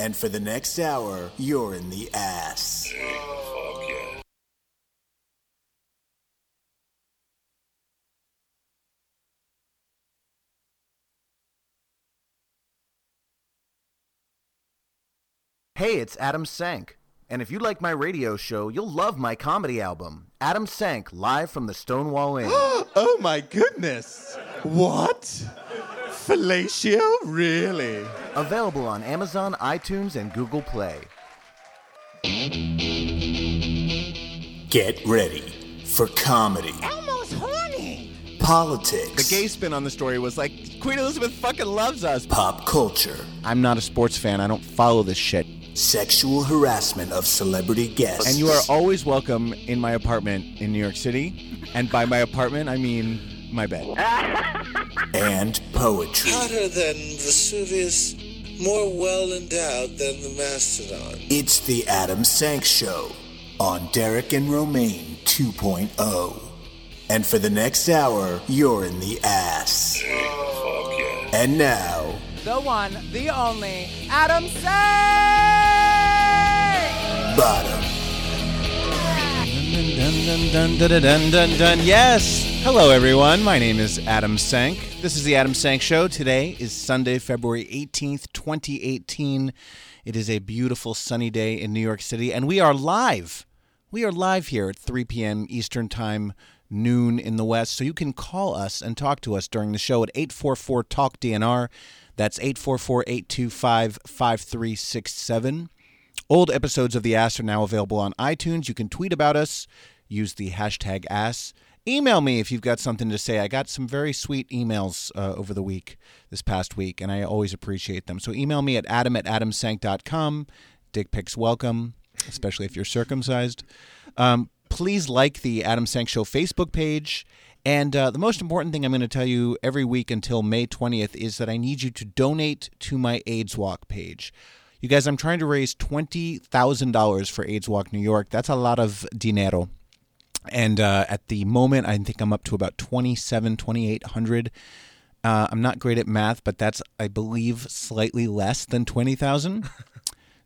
And for the next hour, you're in the ass. Hey, it's Adam Sank. And if you like my radio show, you'll love my comedy album, Adam Sank, live from the Stonewall Inn. oh my goodness. What? Fellatio? Really? Available on Amazon, iTunes, and Google Play. Get ready for comedy, Elmo's horny. politics, The gay spin on the story was like, Queen Elizabeth fucking loves us. pop culture, I'm not a sports fan. I don't follow this shit. sexual harassment of celebrity guests, And you are always welcome in my apartment in New York City. And by my apartment, I mean my bed. and poetry. hotter than Vesuvius, more well endowed than the Mastodon. It's the Adam Sank Show on Derek and Romaine 2.0. And for the next hour, you're in the ass. And now, The one, the only, Adam Sank! bottom. Dun, dun, dun, dun, dun, dun, dun, dun. Yes. Hello, everyone. My name is Adam Sank. This is the Adam Sank Show. Today is Sunday, February 18th, 2018. It is a beautiful sunny day in New York City, and we are live. We are live here at 3 p.m. Eastern Time, noon in the West. So you can call us and talk to us during the show at 844 Talk DNR. That's 844 825 5367. Old episodes of The Ass are now available on iTunes. You can tweet about us, use the hashtag ass. Email me if you've got something to say. I got some very sweet emails uh, over the week, this past week, and I always appreciate them. So email me at adam at adamsank.com. Dick pics welcome, especially if you're circumcised. Um, please like the Adam Sank Show Facebook page. And uh, the most important thing I'm going to tell you every week until May 20th is that I need you to donate to my AIDS Walk page. You guys, I'm trying to raise $20,000 for AIDS Walk New York. That's a lot of dinero. And uh, at the moment, I think I'm up to about 27, 2800. Uh, I'm not great at math, but that's, I believe, slightly less than 20,000.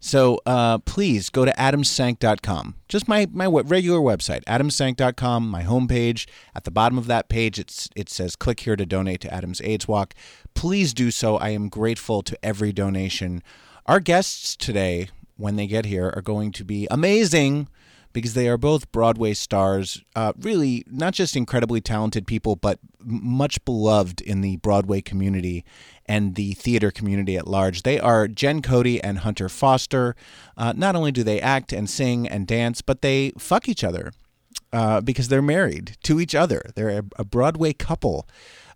So uh, please go to adamsank.com. Just my, my regular website, adamsank.com, my homepage. At the bottom of that page, it's, it says click here to donate to Adam's AIDS Walk. Please do so. I am grateful to every donation. Our guests today, when they get here, are going to be amazing because they are both Broadway stars, uh, really not just incredibly talented people, but much beloved in the Broadway community and the theater community at large. They are Jen Cody and Hunter Foster. Uh, not only do they act and sing and dance, but they fuck each other uh, because they're married to each other. They're a, a Broadway couple.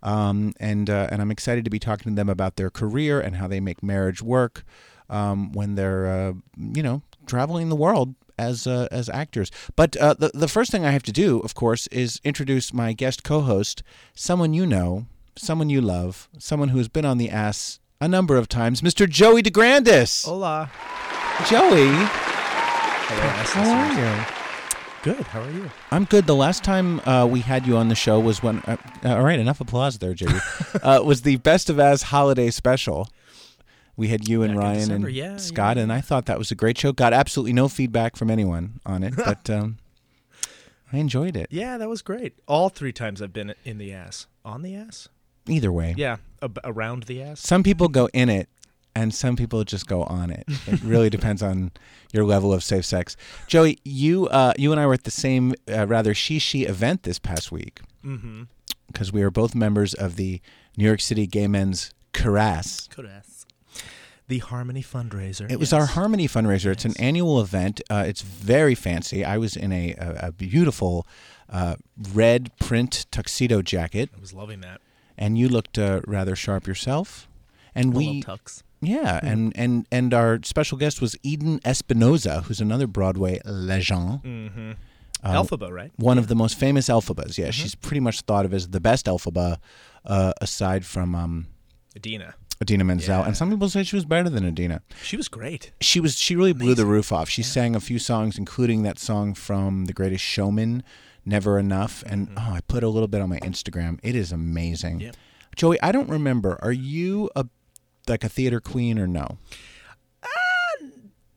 Um, and uh, and I'm excited to be talking to them about their career and how they make marriage work um, when they're uh, you know traveling the world as uh, as actors. But uh, the the first thing I have to do, of course, is introduce my guest co-host, someone you know, someone you love, someone who has been on the ass a number of times, Mr. Joey DeGrandis. Hola. Joey, Hello, how are you? Good. How are you? I'm good. The last time uh, we had you on the show was when. Uh, all right, enough applause there, Joey. uh, was the Best of As holiday special. We had you and Back Ryan December, and yeah, Scott, yeah. and I thought that was a great show. Got absolutely no feedback from anyone on it, but um, I enjoyed it. Yeah, that was great. All three times I've been in the ass. On the ass? Either way, Yeah, ab- around the ass. some people go in it, and some people just go on it. It really depends on your level of safe sex. Joey, you uh, you and I were at the same uh, rather she she event this past week. Mm-hmm. because we are both members of the New York City Gay Men's. Chorus. The Harmony fundraiser. It was yes. our Harmony fundraiser. It's an annual event. Uh, it's very fancy. I was in a, a, a beautiful uh, red print tuxedo jacket, I was loving that. and you looked uh, rather sharp yourself. And A we, tux. yeah, and, and and our special guest was Eden Espinosa, who's another Broadway legend. Mm-hmm. Uh, Elphaba, right? one of the most famous elphabas. Mm-hmm. Yeah, she's pretty much thought of as the best elphaba, uh, aside from um, Idina. Idina Menzel. Yeah. And some people say she was better than Idina. She was great. She was. She really blew the roof off. She sang a few songs, including that song from The Greatest Showman, "Never Enough." And oh, I put a little bit on my Instagram. It is amazing. Mm-hmm. Yep. Joey, I don't remember. Are you a like a theater queen or no?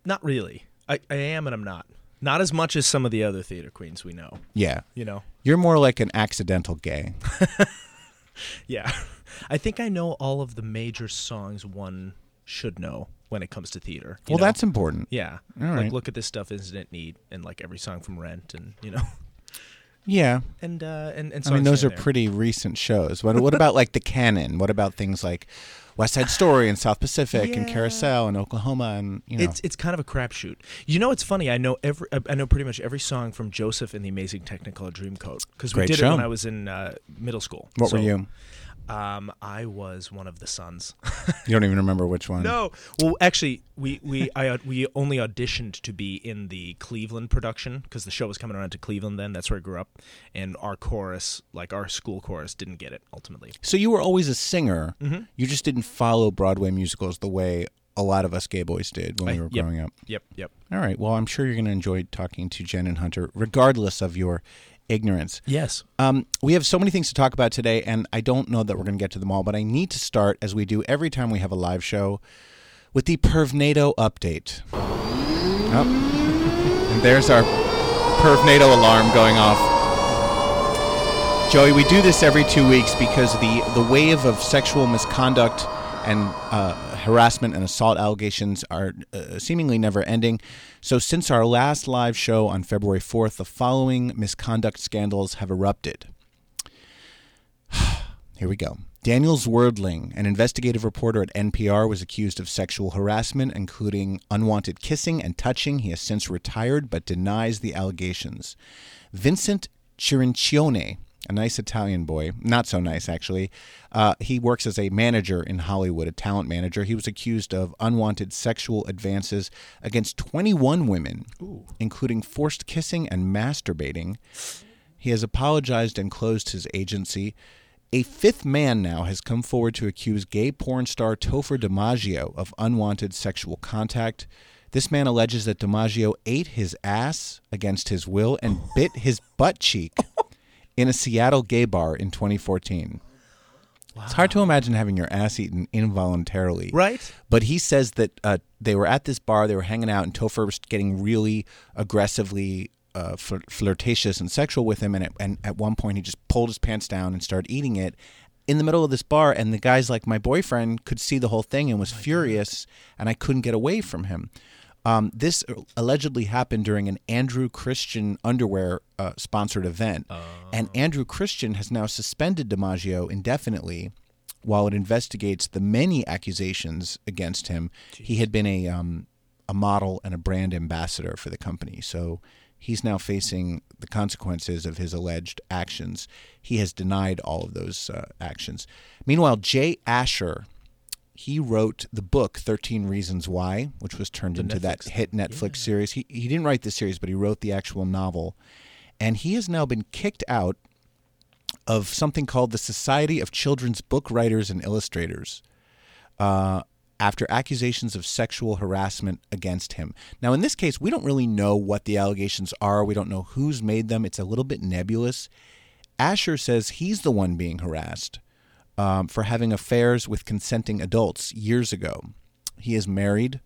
Not really. I, I am and I'm not. Not as much as some of the other theater queens we know. Yeah. You know. You're more like an accidental gay. Yeah. I think I know all of the major songs one should know when it comes to theater. well, know? that's important. yeah. All like right. look at this stuff isn't it neat and like every song from Rent and you know Yeah. and uh and, and I mean, those are there. pretty recent shows. What, what about like the canon? What about things like West Side Story and South Pacific and Carousel and Oklahoma and you know? It's it's kind of a crapshoot. You know, it's funny. I know every I know pretty much every song from Joseph and the Amazing Technicolor Dreamcoat because we Great did show. it when I was in uh, middle school. what were you? Um, I was one of the sons. You don't even remember which one. no, well, actually, we we I uh, we only auditioned to be in the Cleveland production because the show was coming around to Cleveland. Then that's where I grew up, and our chorus, like our school chorus, didn't get it ultimately. So you were always a singer. Mm-hmm. You just didn't follow Broadway musicals the way a lot of us gay boys did when we were yep. growing up. Yep, yep. All right. Well, I'm sure you're going to enjoy talking to Jen and Hunter, regardless of your ignorance. Yes. Um, we have so many things to talk about today, and I don't know that we're going to get to them all, but I need to start, as we do every time we have a live show, with the Pervnado update. Oh. and there's our Pervnado alarm going off. Joey, we do this every two weeks because the, the wave of sexual misconduct and uh, harassment and assault allegations are uh, seemingly never ending. So, since our last live show on February 4th, the following misconduct scandals have erupted. Here we go. Daniel Zwerdling, an investigative reporter at NPR, was accused of sexual harassment, including unwanted kissing and touching. He has since retired but denies the allegations. Vincent Cirincione, a nice Italian boy, not so nice actually, uh, he works as a manager in Hollywood, a talent manager. He was accused of unwanted sexual advances against 21 women, including forced kissing and masturbating. He has apologized and closed his agency. A fifth man now has come forward to accuse gay porn star Topher DiMaggio of unwanted sexual contact. This man alleges that DiMaggio ate his ass against his will and bit his butt cheek in a Seattle gay bar in 2014. It's hard to imagine having your ass eaten involuntarily. Right. But he says that uh, they were at this bar, they were hanging out, and Topher was getting really aggressively uh, flir- flirtatious and sexual with him. And at, and at one point, he just pulled his pants down and started eating it in the middle of this bar. And the guy's like, my boyfriend could see the whole thing and was furious, and I couldn't get away from him. Um, this allegedly happened during an Andrew Christian underwear uh, sponsored event, and Andrew Christian has now suspended DiMaggio indefinitely while it investigates the many accusations against him. He had been a um, a model and a brand ambassador for the company, so he's now facing the consequences of his alleged actions. He has denied all of those uh, actions. Meanwhile, Jay Asher he wrote the book 13 Reasons Why, which was turned into that hit Netflix series. He, he didn't write the series, but he wrote the actual novel. And he has now been kicked out of something called the Society of Children's Book Writers and Illustrators uh, after accusations of sexual harassment against him. Now, in this case, we don't really know what the allegations are. We don't know who's made them. It's a little bit nebulous. Asher says he's the one being harassed um, for having affairs with consenting adults years ago. He is married.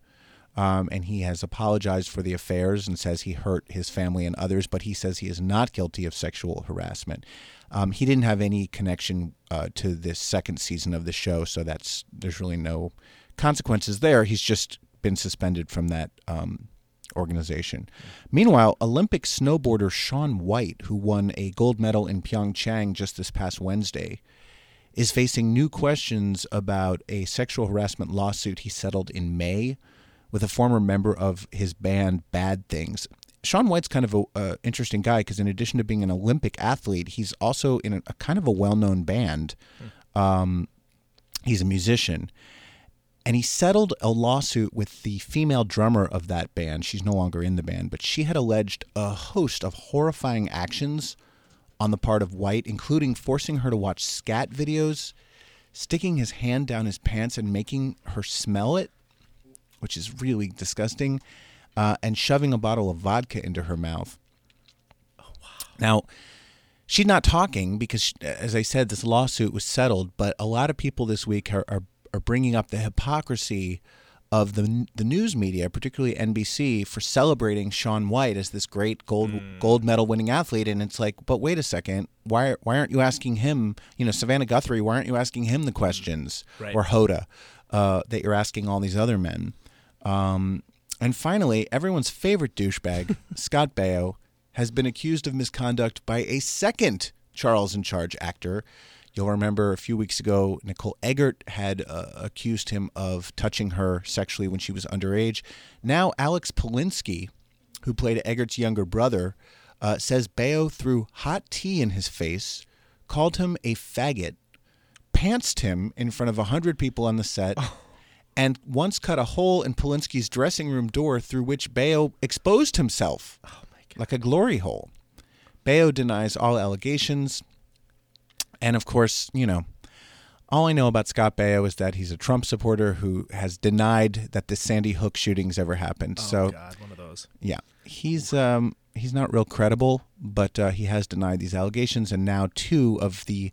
Um, and he has apologized for the affairs and says he hurt his family and others, but he says he is not guilty of sexual harassment. Um, he didn't have any connection uh, to this second season of the show, so that's there's really no consequences there. He's just been suspended from that um, organization. Meanwhile, Olympic snowboarder Shaun White, who won a gold medal in Pyeongchang just this past Wednesday, is facing new questions about a sexual harassment lawsuit he settled in May with a former member of his band Bad Things. Shaun White's kind of a uh, interesting guy because in addition to being an Olympic athlete, he's also in a, a kind of a well-known band. Um, he's a musician, and he settled a lawsuit with the female drummer of that band. She's no longer in the band, but she had alleged a host of horrifying actions on the part of White, including forcing her to watch scat videos, sticking his hand down his pants and making her smell it, which is really disgusting, uh, and shoving a bottle of vodka into her mouth. Now, she's not talking because, as I said, this lawsuit was settled, but a lot of people this week are, are, are bringing up the hypocrisy of the the news media, particularly NBC, for celebrating Shaun White as this great gold gold medal winning athlete. And it's like, but wait a second, why why aren't you asking him? You know, Savannah Guthrie, why aren't you asking him the questions Right. or Hoda uh, that you're asking all these other men? Um, and finally, everyone's favorite douchebag, Scott Baio, has been accused of misconduct by a second Charles in Charge actor. You'll remember a few weeks ago, Nicole Eggert had uh, accused him of touching her sexually when she was underage. Now, Alex Polinsky, who played Eggert's younger brother, uh, says Baio threw hot tea in his face, called him a faggot, pantsed him in front of a hundred people on the set, and once cut a hole in Polinsky's dressing room door through which Baio exposed himself like a glory hole. Baio denies all allegations. And of course, you know, all I know about Scott Baio is that he's a Trump supporter who has denied that the Sandy Hook shootings ever happened. so Oh, God, one of those. yeah, he's um he's not real credible, but uh, he has denied these allegations, and now two of the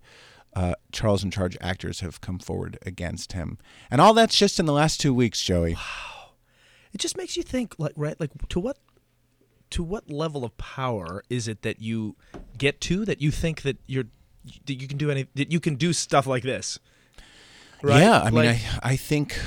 uh, Charles in Charge actors have come forward against him, and all that's just in the last two weeks, Joey. Wow, it just makes you think, like, right, like to what, to what level of power is it that you get to that you think that you're that you can do any that you can do stuff like this? Right? Yeah, I mean, Like- I I think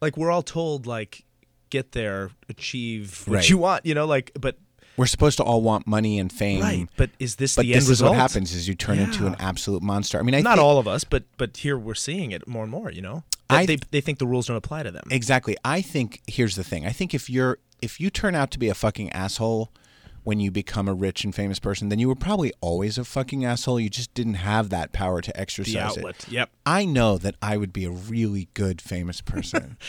like we're all told like get there achieve what Right. you want you know like but we're supposed to all want money and fame. right but is this But the this end is result what happens: is you turn into an absolute monster. I mean, I not think- all of us but but here we're seeing it more and more you know That I- they, they think the rules don't apply to them Exactly. I think here's the thing. I think if you're if you turn out to be a fucking asshole when you become a rich and famous person, then you were probably always a fucking asshole. You just didn't have that power to exercise the it. outlet yep I know that I would be a really good famous person.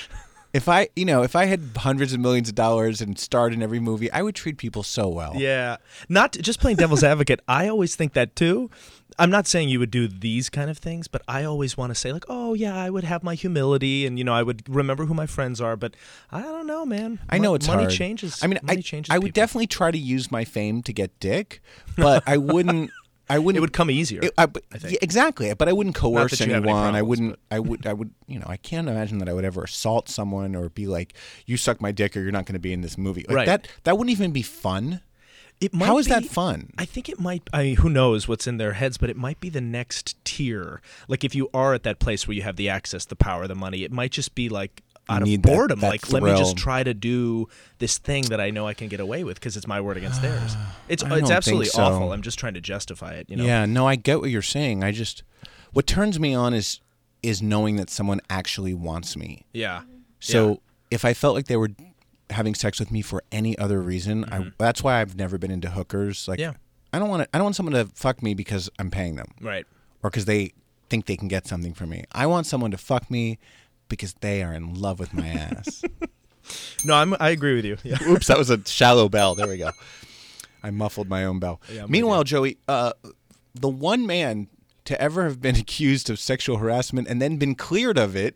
if I, you know, if I had hundreds of millions of dollars and starred in every movie, I would treat people so well. yeah not just playing devil's advocate i always think that too i'm not saying you would do these kind of things but i always want to say like oh yeah i would have my humility and you know i would remember who my friends are but i don't know man I know it's money hard. changes I mean, money I, changes I would people. definitely try to use my fame to get dick, but I wouldn't. I wouldn't. it would come easier It- I, I yeah, exactly, but I wouldn't coerce that you have any anyone. I wouldn't. but- I would. I would. You know, I can't imagine that I would ever assault someone or be like, "You suck my dick, or you're not going to be in this movie." Like Right. That that wouldn't even be fun. It might How is that fun? I think it might. I mean, who knows what's in their heads, but it might be the next tier. Like if you are at that place where you have the access, the power, the money, it might just be like out of need that- boredom. that like let me just try to do this thing that I know I can get away with because it's my word against theirs. It's it's absolutely so. awful. I'm just trying to justify it. You know. Yeah. No, I get what you're saying. I just what turns me on is is knowing that someone actually wants me. Yeah. So Yeah. if I felt like they were having sex with me for any other reason, I, that's why I've never been into hookers. Like, Mm-hmm. Yeah. I don't want to. I don't want someone to fuck me because I'm paying them. Right. or because they think they can get something from me. I want someone to fuck me because they are in love with my ass. No, I'm. I agree with you. Yeah. Oops, that was a shallow bell. There we go. I muffled my own bell. Yeah, Meanwhile, Joey, uh, the one man to ever have been accused of sexual harassment and then been cleared of it,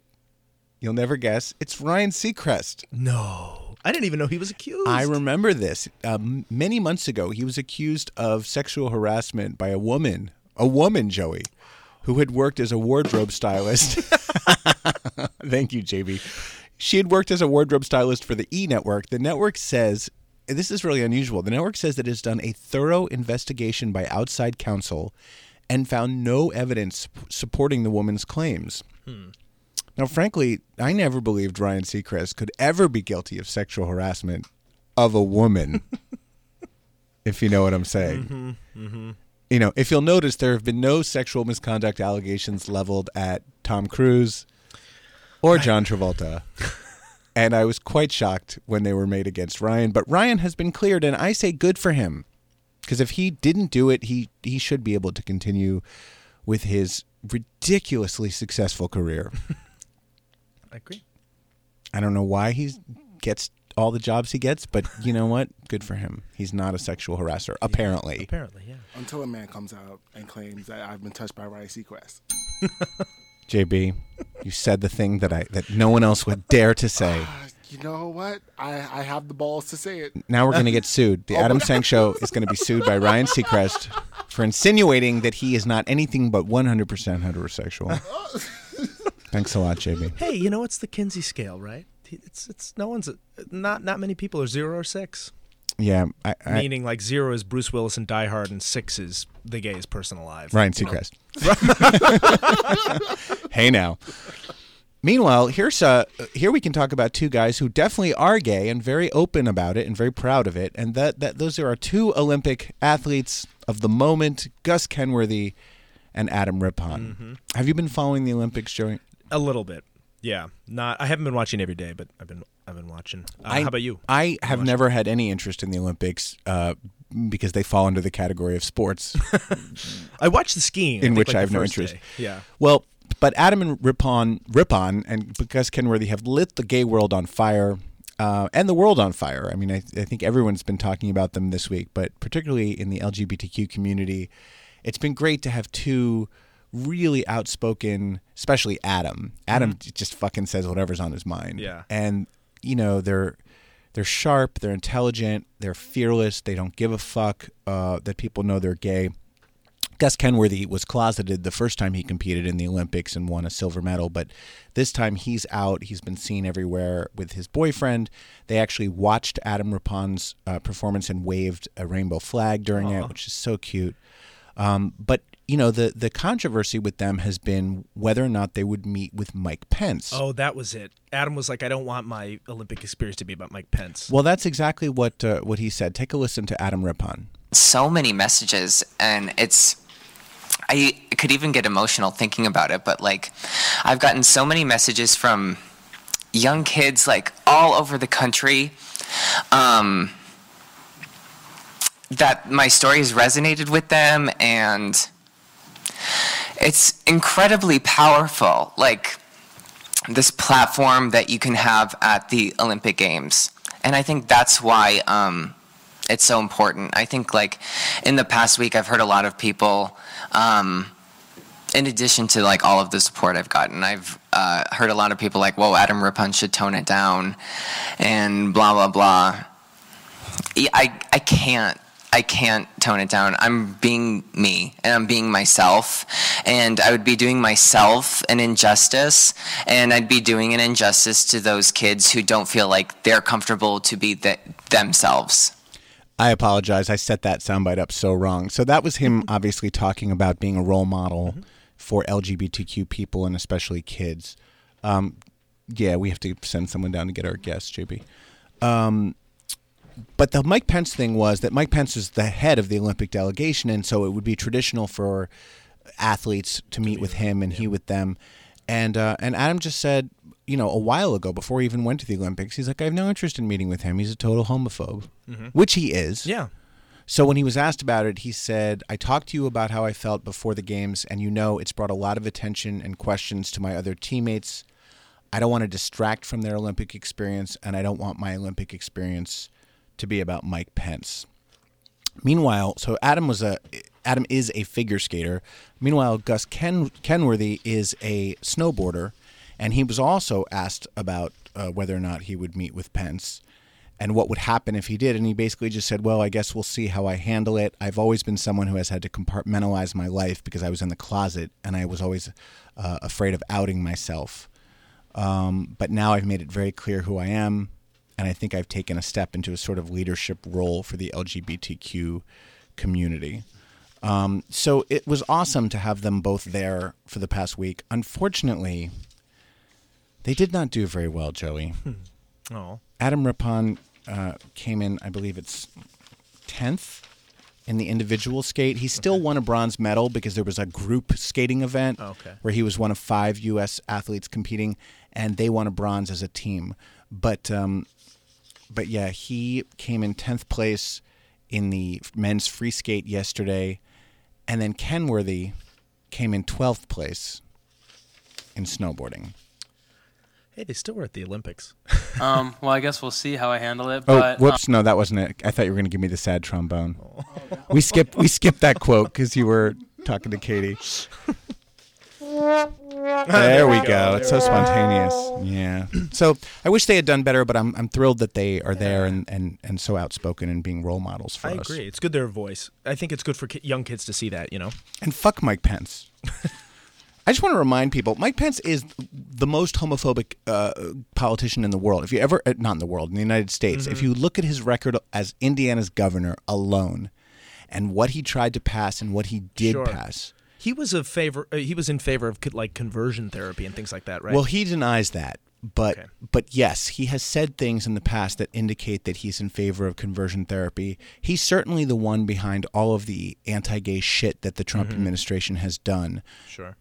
you'll never guess, it's Ryan Seacrest. No, I didn't even know he was accused. I remember this. Um, many months ago, he was accused of sexual harassment by a woman, a woman, Joey, who had worked as a wardrobe stylist. Thank you, JB. She had worked as a wardrobe stylist for the E Network. The network says, this is really unusual, the network says that it has done a thorough investigation by outside counsel and found no evidence supporting the woman's claims. Hmm. Now, frankly, I never believed Ryan Seacrest could ever be guilty of sexual harassment of a woman, if you know what I'm saying. Mm-hmm, mm-hmm. You know, if you'll notice, there have been no sexual misconduct allegations leveled at Tom Cruise or John Travolta. and I was quite shocked when they were made against Ryan. But Ryan has been cleared, and I say good for him. Because if he didn't do it, he, he should be able to continue with his ridiculously successful career. I agree. I don't know why he gets all the jobs he gets, but you know what? Good for him. He's not a sexual harasser, apparently. Apparently, yeah. Until a man comes out and claims that I've been touched by Ryan Seacrest. JB, you said the thing that I that no one else would dare to say. Uh, You know what? I, I have the balls to say it. Now we're going to get sued. The Adam Sank Show is going to be sued by Ryan Seacrest for insinuating that he is not anything but 100% heterosexual. Thanks a lot, JB. Hey, you know it's the Kinsey scale, right? It's it's no one's not not many people are zero or six. Yeah, I, I, Meaning like zero is Bruce Willis and Die Hard, and six is the gayest person alive. Ryan Seacrest. hey now. Meanwhile, here's uh here we can talk about two guys who definitely are gay and very open about it and very proud of it, and that that those are our two Olympic athletes of the moment, Gus Kenworthy and Adam Rippon. Have you been following the Olympics, Joey? A little bit. Yeah. Not. I haven't been watching every day, but I've been I've been watching. Uh, I- how about you? I have never had any interest in the Olympics uh, because they fall under the category of sports. I watched the skiing. In think, which like, I have no interest. day. Yeah. Well, but Adam and Rippon, Rippon, and Gus Kenworthy have lit the gay world on fire, uh, and the world on fire. I mean, I, I think everyone's been talking about them this week, but particularly in the LGBTQ community, it's been great to have two really outspoken, especially Adam. Adam j- just fucking says whatever's on his mind. Yeah. and you know they're they're sharp, they're intelligent, they're fearless. They don't give a fuck uh, that people know they're gay. Gus Kenworthy was closeted the first time he competed in the Olympics and won a silver medal, but this time he's out. He's been seen everywhere with his boyfriend. They actually watched Adam Rippon's uh, performance and waved a rainbow flag during it, which is so cute. Um, but you know the the controversy with them has been whether or not they would meet with Mike Pence. Oh, that was it. Adam was like, I don't want my Olympic experience to be about Mike Pence. Well, that's exactly what uh, what he said. Take a listen to Adam Rippon. so many messages and it's I could even get emotional thinking about it, but like I've gotten so many messages from young kids like all over the country um, that my story has resonated with them and it's incredibly powerful. Like this platform that you can have at the Olympic Games. And I think that's why um, it's so important. I think, like, in the past week, I've heard a lot of people, um, in addition to, like, all of the support I've gotten, I've uh, heard a lot of people like, whoa, Adam Rippon should tone it down, and blah, blah, blah. I, I can't. I can't tone it down. I'm being me and I'm being myself. And I would be doing myself an injustice. And I'd be doing an injustice to those kids who don't feel like they're comfortable to be th- themselves. I apologize. I set that soundbite up so wrong. So that was him obviously talking about being a role model for LGBTQ people and especially kids. Um, yeah, we have to send someone down to get our guest, JB. Um, but the Mike Pence thing was that Mike Pence is the head of the Olympic delegation, and so it would be traditional for athletes to meet with him and he with them. And uh, and Adam just said, you know, a while ago before he even went to the Olympics, he's like, I have no interest in meeting with him. He's a total homophobe, which he is. yeah. So when he was asked about it, he said, I talked to you about how I felt before the games, and you know it's brought a lot of attention and questions to my other teammates. I don't want to distract from their Olympic experience, and I don't want my Olympic experience to be about Mike Pence. Meanwhile, so Adam was a Adam is a figure skater. Meanwhile, Gus Ken, Kenworthy is a snowboarder, and he was also asked about uh, whether or not he would meet with Pence and what would happen if he did. And he basically just said, "Well, I guess we'll see how I handle it. I've always been someone who has had to compartmentalize my life because I was in the closet and I was always uh, afraid of outing myself. Um, but now I've made it very clear who I am, and I think I've taken a step into a sort of leadership role for the LGBTQ community." Um, so it was awesome to have them both there for the past week. Unfortunately, they did not do very well, Joey. Oh. Adam Rippon uh, came in, I believe it's 10th in the individual skate. He still won a bronze medal because there was a group skating event Okay. where he was one of five U.S. athletes competing, and they won a bronze as a team. But um, but yeah, he came in 10th place in the men's free skate yesterday, and then Kenworthy came in 12th place in snowboarding. Hey, they still were at the Olympics. Um, well, I guess we'll see how I handle it. Oh, But whoops! no, that wasn't it. I thought you were going to give me the sad trombone. We skipped. We skipped that quote because you were talking to Katie. There we go. It's so spontaneous. Yeah. So I wish they had done better, but I'm I'm thrilled that they are there and, and, and so outspoken and being role models for us. I us. agree. It's good their voice. I think it's good for ki- young kids to see that. You know. And fuck Mike Pence. I just want to remind people Mike Pence is the most homophobic uh, politician in the world. If you ever, uh, not in the world, in the United States, if Mm-hmm. you look at his record as Indiana's governor alone and what he tried to pass and what he did Sure. pass. He was a favor. Uh, he was in favor of like conversion therapy and things like that, right? Well, he denies that. But Okay. but yes, he has said things in the past that indicate that he's in favor of conversion therapy. He's certainly the one behind all of the anti-gay shit that the Trump Mm-hmm. administration has done. sure.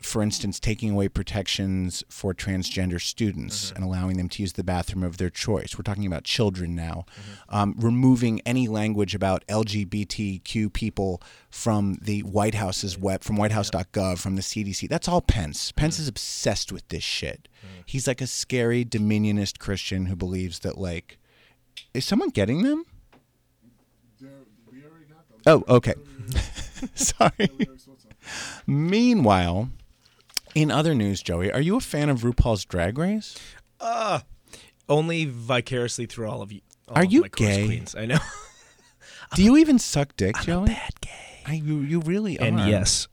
For instance, taking away protections for transgender students Mm-hmm. and allowing them to use the bathroom of their choice. We're talking about children now. Mm-hmm. Um, removing any language about LGBTQ people from the White House's web, from WhiteHouse.gov, from the CDC. That's all Pence. Pence Mm-hmm. is obsessed with this shit. He's like a scary dominionist Christian who believes that, like, is someone getting them? Oh, okay. Sorry. Meanwhile, in other news, Joey, are you a fan of RuPaul's Drag Race? Uh, only vicariously through all of you. all Are of you my gay? Queens. I know. Do you even suck dick, Joey? bad gay. I, you, you really and are. yes,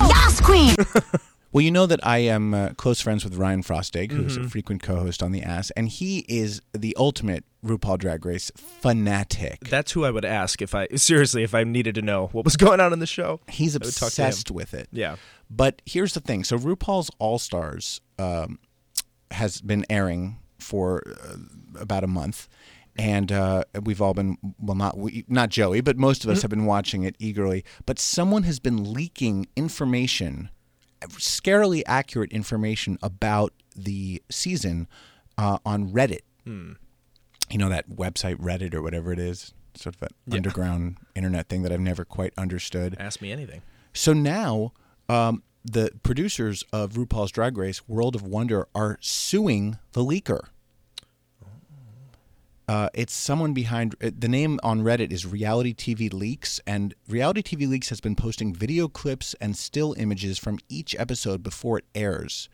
Yes, queen. Well, you know that I am uh, close friends with Ryan Frostig, who's Mm-hmm. a frequent co-host on the Ass, and he is the ultimate RuPaul Drag Race fanatic. that's who I would ask if I seriously if I needed to know what was going on in the show. He's I would talk to him. obsessed with it. Yeah. But here's the thing: so RuPaul's All Stars um, has been airing for uh, about a month, and uh, we've all been well, not we, not Joey, but most of us have been watching it eagerly. But someone has been leaking information, scarily accurate information about the season uh, on Reddit. You know that website Reddit or whatever it is, sort of an underground internet thing that I've never quite understood. Ask me anything. So now, um, the producers of RuPaul's Drag Race World of Wonder are suing the leaker. Uh, it's someone behind uh, the name on Reddit is Reality TV Leaks, and Reality TV Leaks has been posting video clips and still images from each episode before it airs.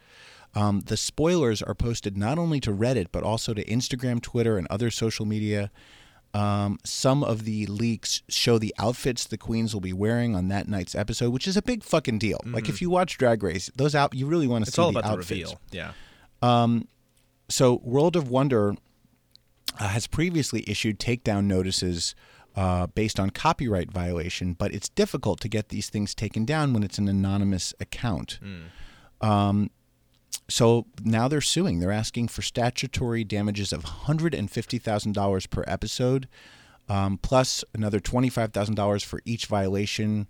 Um, the spoilers are posted not only to Reddit but also to Instagram, Twitter, and other social media. Um, some of the leaks show the outfits the queens will be wearing on that night's episode, which is a big fucking deal. Like if you watch Drag Race, those out you really want to It's see all the about the outfits. reveal. Yeah. So World of Wonder uh, has previously issued takedown notices uh, based on copyright violation, but it's difficult to get these things taken down when it's an anonymous account. Um, so now they're suing. They're asking for statutory damages of $150,000 per episode, um, plus another $25,000 for each violation.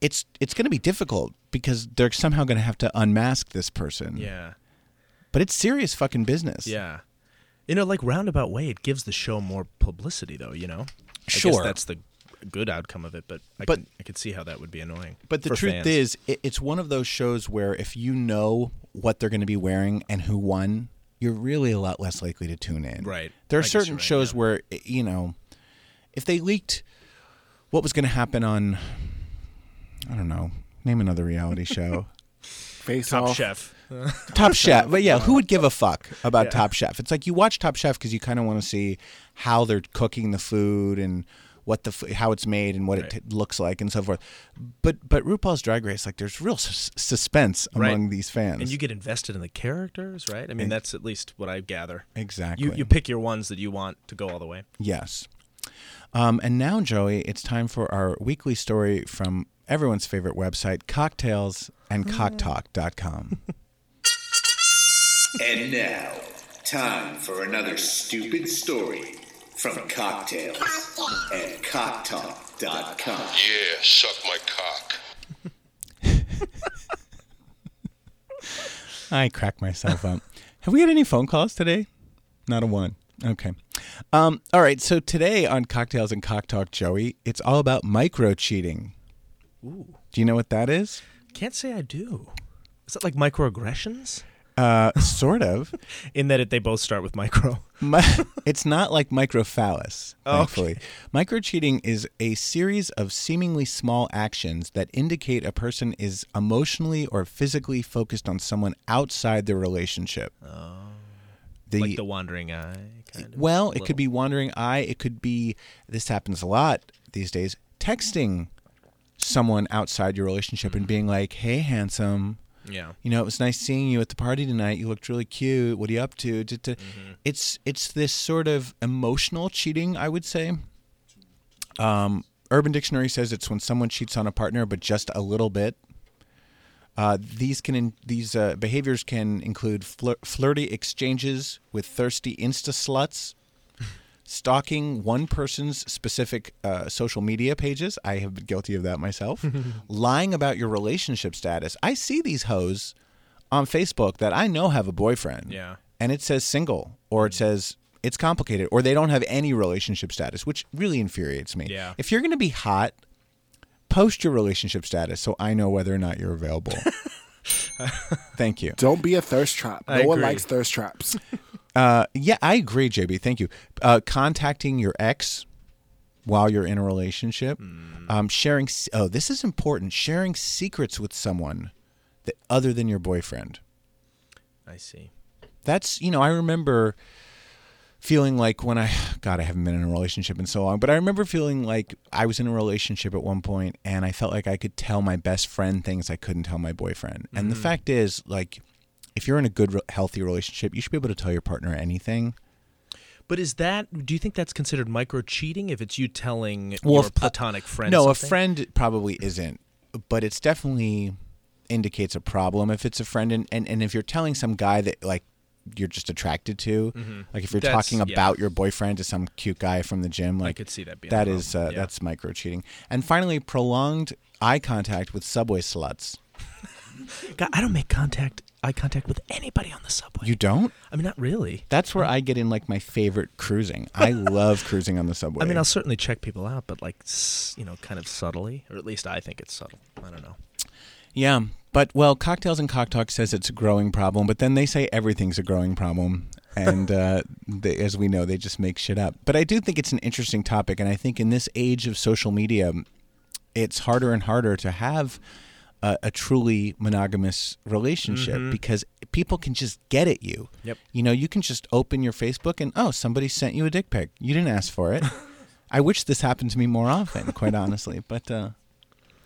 It's it's going to be difficult because they're somehow going to have to unmask this person. Yeah. But it's serious fucking business. Yeah. In a like roundabout way, it gives the show more publicity, though. You know. I Sure. guess that's the good outcome of it, but I But- can I could see how that would be annoying. But the truth fans. is, it, it's one of those shows where if you know what they're going to be wearing and who won, you're really a lot less likely to tune in. Right. There are guess certain right, shows yeah. where you know, if they leaked what was going to happen on, I don't know, name another reality show. Face Top off. Chef. Top Chef. But yeah, who would give a fuck about Top Chef? It's like you watch Top Chef because you kind of want to see how they're cooking the food and what the f- how it's made and what it t- looks like and so forth. But but RuPaul's Drag Race, like there's real sus- suspense Right. among these fans. And you get invested in the characters, right? I mean, that's at least what I gather. exactly. You you pick your ones that you want to go all the way. Yes. Um, and now, Joey, it's time for our weekly story from everyone's favorite website, cocktails and now, time for another stupid story from Cocktails and CockTalk.com. Yeah, suck my cock. I crack myself up. Have we had any phone calls today? Not a one. Okay. Um, all right. So today on Cocktails and Cock Talk, Joey, it's all about micro cheating. Ooh. Do you know what that is? Can't say I do. Is that like microaggressions? Uh, sort of. In that it, they both start with micro. Mi- it's not like microphallus, thankfully. Micro cheating is a series of seemingly small actions that indicate a person is emotionally or physically focused on someone outside the relationship. Oh. The, like the wandering eye kind of. well, it could be wandering eye. It could be, this happens a lot these days, texting someone outside your relationship and being like, "Hey, handsome." Yeah. You know, it was nice seeing you at the party tonight. You looked really cute. What are you up to? to. It's it's this sort of emotional cheating, I would say. Um, Urban Dictionary says it's when someone cheats on a partner, but just a little bit. Uh, these can in, these uh, behaviors can include flir- flirty exchanges with thirsty insta sluts, stalking one person's specific uh, social media pages. I have been guilty of that myself. lying about your relationship status. I see these hoes on Facebook that I know have a boyfriend. Yeah. And it says single or it says it's complicated or they don't have any relationship status, which really infuriates me. Yeah. If you're going to be hot, post your relationship status so I know whether or not you're available. Thank you. Don't be a thirst trap. No one agree. likes thirst traps. Uh, yeah, I agree, JB. Thank you. Uh, contacting your ex while you're in a relationship, um, sharing. Oh, this is important. Sharing secrets with someone that other than your boyfriend. I see. That's you know I remember feeling like when I God I haven't been in a relationship in so long, but I remember feeling like I was in a relationship at one point and I felt like I could tell my best friend things I couldn't tell my boyfriend. And the Mhm. fact is like if you're in a good healthy relationship, you should be able to tell your partner anything. But is that? Do you think that's considered micro cheating if it's you telling Well, your if- platonic friend? No, a friend probably isn't, but it's definitely indicates a problem if it's a friend and, and, and if you're telling some guy that like you're just attracted to, Mhm. like if you're That's- talking yeah. about your boyfriend to some cute guy from the gym, like I could see that being a that problem, is uh, yeah. that's micro cheating. And finally, prolonged eye contact with subway sluts. God, I don't make contact eye contact with anybody on the subway. You don't? I mean, not really. That's where I get in like my favorite cruising. I love cruising on the subway. I mean, I'll certainly check people out, but like, you know, kind of subtly, or at least I think it's subtle. I don't know. Yeah, but well, Cocktails and Cock Talk says it's a growing problem, but then they say everything's a growing problem, and uh, they, as we know, they just make shit up. But I do think it's an interesting topic, and I think in this age of social media, it's harder and harder to have a, a truly monogamous relationship Mhm. because people can just get at you. Yep. You know, you can just open your Facebook and oh, somebody sent you a dick pic. You didn't ask for it. I wish this happened to me more often, quite honestly, but. Uh,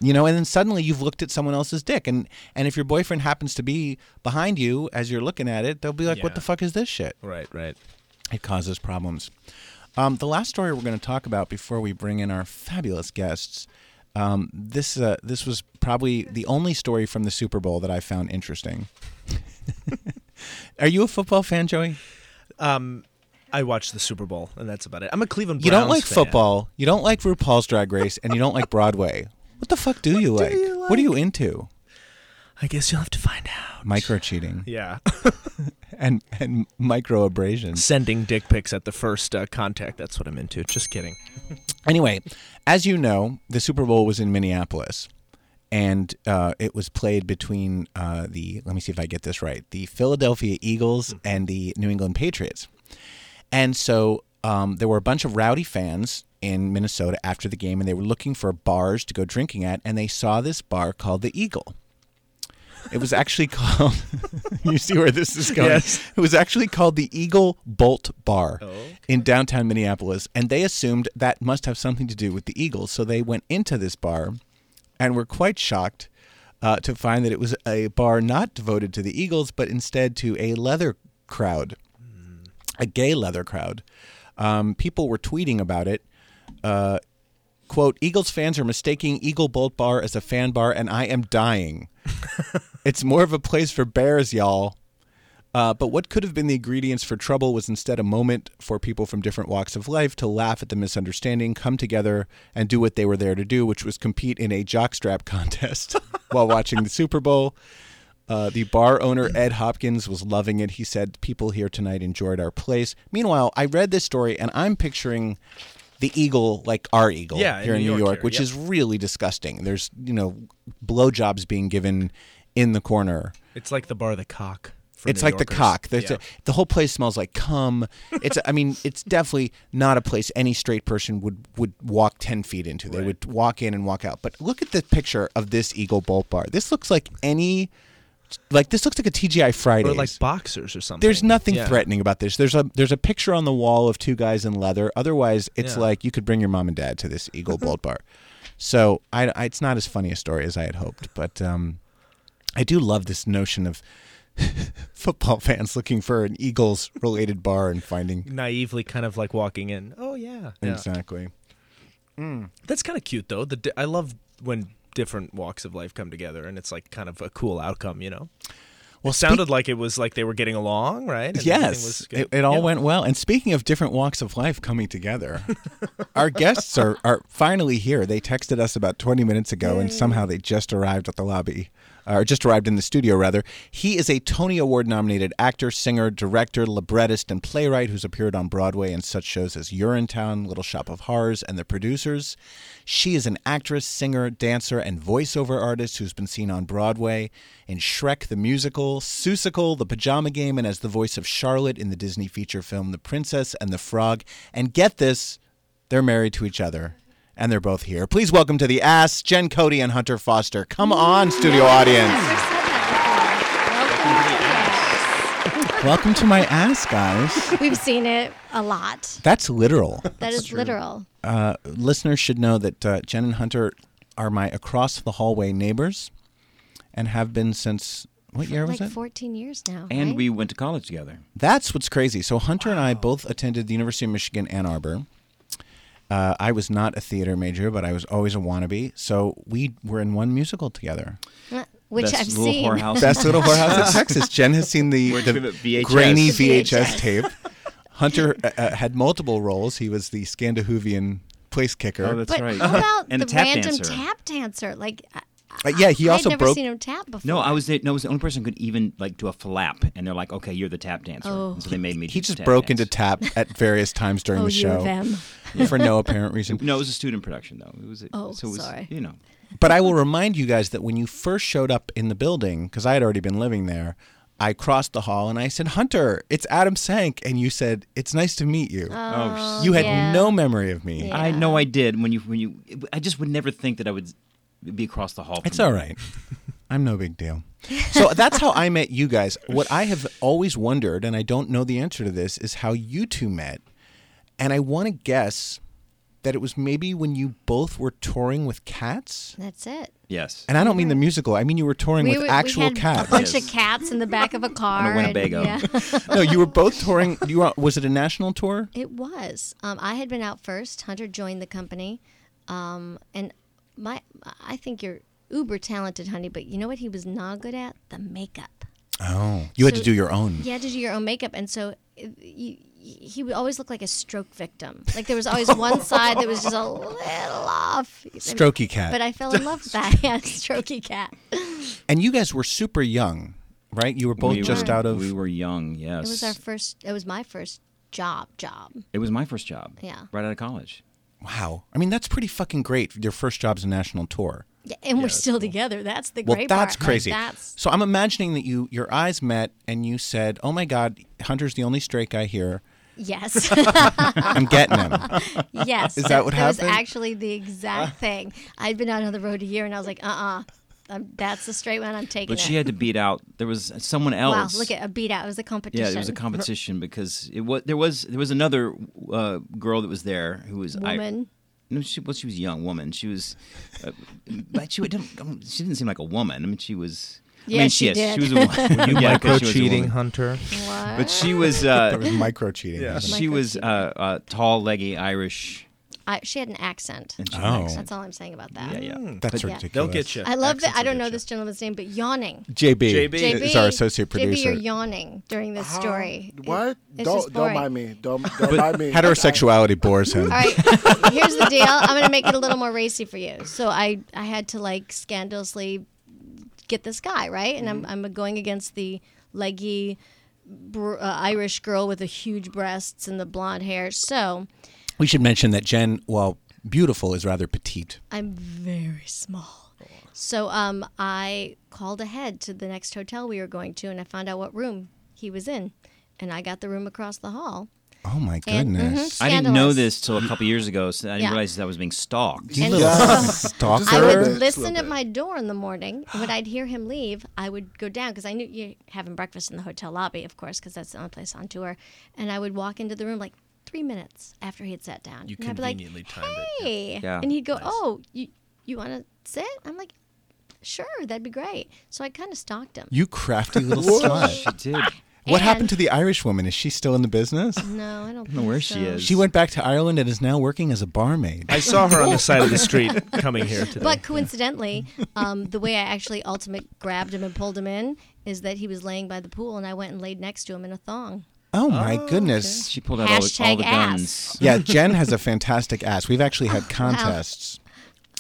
you know, and then suddenly you've looked at someone else's dick, and and if your boyfriend happens to be behind you as you're looking at it, they'll be like, "What the fuck is this shit?" Right, right. It causes problems. Um, the last story we're going to talk about before we bring in our fabulous guests. Um, this uh, this was probably the only story from the Super Bowl that I found interesting. Are you a football fan, Joey? Um, I watched the Super Bowl, and that's about it. I'm a Cleveland. You don't like fan. football. You don't like RuPaul's Drag Race, and you don't like Broadway. What the fuck do you like? What are you into? I guess you'll have to find out. Micro cheating. Yeah. and and micro abrasions. Sending dick pics at the first uh, contact. That's what I'm into. Just kidding. Anyway, as you know, the Super Bowl was in Minneapolis, and uh, it was played between uh, the. Let me see if I get this right. The Philadelphia Eagles and the New England Patriots, and so um, there were a bunch of rowdy fans in Minnesota after the game, and they were looking for bars to go drinking at, and they saw this bar called the Eagle. It was actually called. you see where this is going? Yes. It was actually called the Eagle Bolt Bar in downtown Minneapolis, and they assumed that must have something to do with the Eagles. So they went into this bar, and were quite shocked uh, to find that it was a bar not devoted to the Eagles, but instead to a leather crowd, a gay leather crowd. Um, people were tweeting about it. Uh, quote eagles fans are mistaking eagle bolt bar as a fan bar and i am dying it's more of a place for bears y'all uh, but what could have been the ingredients for trouble was instead a moment for people from different walks of life to laugh at the misunderstanding come together and do what they were there to do which was compete in a jockstrap contest while watching the super bowl uh, the bar owner Ed Hopkins was loving it. He said, "People here tonight enjoyed our place." Meanwhile, I read this story and I'm picturing the eagle, like our eagle Yeah, here in New York York, here, which yep. is really disgusting. There's you know blowjobs being given in the corner. It's like the bar the cock. For It's New like the cock. Yeah. a, the whole place smells like cum. It's I mean it's definitely not a place any straight person would would walk ten feet into. They would walk in and walk out. But look at the picture of this Eagle Bolt Bar. This looks like any like this looks like a TGI Fridays. Or like boxers or something. There's nothing Yeah. threatening about this. There's a there's a picture on the wall of two guys in leather. Otherwise, it's Yeah. like you could bring your mom and dad to this Eagle Bolt Bar. So I, I- it's not as funny a story as I had hoped, but um, I do love this notion of football fans looking for an Eagles related bar and finding Naively, kind of like walking in. Oh yeah, yeah. exactly. That's kind of cute though. The I love when different walks of life come together, and it's like kind of a cool outcome. You know. Well, It sounded like it was like they were getting along, right? And everything Yes, was good. it, it all Yeah. went well. And speaking of different walks of life coming together, our guests are, are finally here. They texted us about 20 minutes ago, and somehow they just arrived at the lobby, or just arrived in the studio, rather. He is a Tony Award nominated actor, singer, director, librettist, and playwright who's appeared on Broadway in such shows as Urinetown, Little Shop of Horrors, and The Producers. She is an actress, singer, dancer, and voiceover artist who's been seen on Broadway in Shrek the Musical, Seussical, The Pajama Game, and as the voice of Charlotte in the Disney feature film The Princess and the Frog. And get this, they're married to each other. And they're both here. Please welcome to the ass, Jen Cody and Hunter Foster. Come on, studio audience. Welcome to my ass, guys. We've seen it a lot. That's literal. That is literal. Uh, listeners should know that uh, Jen and Hunter are my across the hallway neighbors and have been since what year was it? like it? 14 years now. And right? we went to college together. That's what's crazy. So Hunter and I both attended the University of Michigan Ann Arbor. Uh, I was not a theater major, but I was always a wannabe. So we were in one musical together. Uh, Which Best I've Little seen. Whorehouse. Best Little Whorehouse in Texas. Jen has seen the, the VHS. grainy VHS, VHS. tape. Hunter uh, uh, had multiple roles. He was the Scandahoovian place kicker. Oh, that's But right. how about And the a tap random dancer. tap dancer? Like, I- Uh, yeah, he I also had never broke. seen him tap before. No, I was the, no, I was the only person who could even like do a flap, and they're like, "Okay, you're the tap dancer." Oh. And so they made me. He do just tap broke dance. into tap at various times during the show. Oh, the you show them. For no apparent reason. No, it was a student production though. It was. A, Oh, so it was, sorry. You know, But I will remind you guys that when you first showed up in the building, because I had already been living there, I crossed the hall and I said, "Hunter, it's Adam Sank," and you said, "It's nice to meet you." Oh, oh you had yeah. no memory of me. Yeah. I know I did when you when you. I just would never think that I would be across the hall. From It's you. all right. I'm no big deal. So that's how I met you guys. What I have always wondered, and I don't know the answer to this, is how you two met. And I want to guess that it was maybe when you both were touring with cats. That's it. Yes. And I don't mean the musical. I mean you were touring We, with were- actual we had cats. a bunch Yes. of cats in the back of a car. and- Winnebago. yeah. no, you were both touring. You were, was it a national tour? It was. Um, I had been out first. Hunter joined the company, um, and my I think you're uber talented, honey. But you know what he was not good at? The makeup. Oh, you had So to do your own. You had to do your own makeup, and so uh, you, he would always look like a stroke victim. Like there was always one side that was just a little off. Strokey cat. But I fell in love with that. Yeah, strokey cat. And you guys were super young, right? You were both We just were- out of. We were young. Yes. It was our first. It was my first job. Job. It was my first job. Yeah. Right out of college. Wow. I mean, that's pretty fucking great. Your first job's a national tour. Yeah, and we're still together. That's the Well, great that's part. Like, crazy. that's So I'm imagining that you your eyes met and you said, "Oh my God, Hunter's the only straight guy here. Yes. I'm getting him." Yes. Is that what happened? That was actually the exact thing. I'd been out on the road a year and I was like, uh uh-uh, uh. that's the straight one. I'm taking But it. she had to beat out. There was someone else. wow, else. look at a beat out. It was a competition. Yeah, it was a competition because it was there was there was another uh, girl that was there who was I- Woman. no, she well, she was a young woman. She was, uh, but she didn't. She didn't seem like a woman. I mean, she was. I Yeah, mean, she yes, did. She was a woman. Were you Yeah, 'cause micro she was a cheating. Hunter? What? But she was. Uh, was micro cheating. Yeah. she was uh, uh, tall, leggy, Irish. I, she had an accent. Had an Oh. accent. That's all I'm saying about that. Yeah, yeah. That's Yeah. ridiculous. They'll get you. I love that. I don't know you. this gentleman's name, but yawning. JB, JB. is our associate JB, producer. you're yawning during this story. It- What? it's don't just don't mind me. Don't don't mind me. Heterosexuality bores him. All right, here's the deal. I'm going to make it a little more racy for you. So I, I had to like scandalously get this guy right, and I'm, I'm going against the leggy br- uh, Irish girl with the huge breasts and the blonde hair. So We should mention that Jen, while beautiful, is rather petite. I'm very small. So um, I called ahead to the next hotel we were going to, and I found out what room he was in, and I got the room across the hall. Oh my And- goodness. mhm, I didn't know this till a couple years ago. So I didn't Yeah. realize that I was being stalked. You And little so- stalker. I would listen at my door in the morning, when I'd hear him leave, I would go down because I knew you having breakfast in the hotel lobby, of course, because that's the only place on tour. And I would walk into the room like three minutes after he had sat down. You and I'd be like, conveniently timed it. "Hey," Yeah, and he'd go, nice. "Oh, you you want to sit? I'm like, sure, that'd be great. So I kind of stalked him. You crafty little She did. What happened to the Irish woman? Is she still in the business? No, I don't, I don't know where she is. She went back to Ireland and is now working as a barmaid. I saw her on the side of the street coming here today. But coincidentally, um, the way I actually ultimate grabbed him and pulled him in is that he was laying by the pool, and I went and laid next to him in a thong. Oh my goodness. She pulled out all the, all Hashtag the ass. guns. Yeah, Jen has a fantastic ass. We've actually had contests,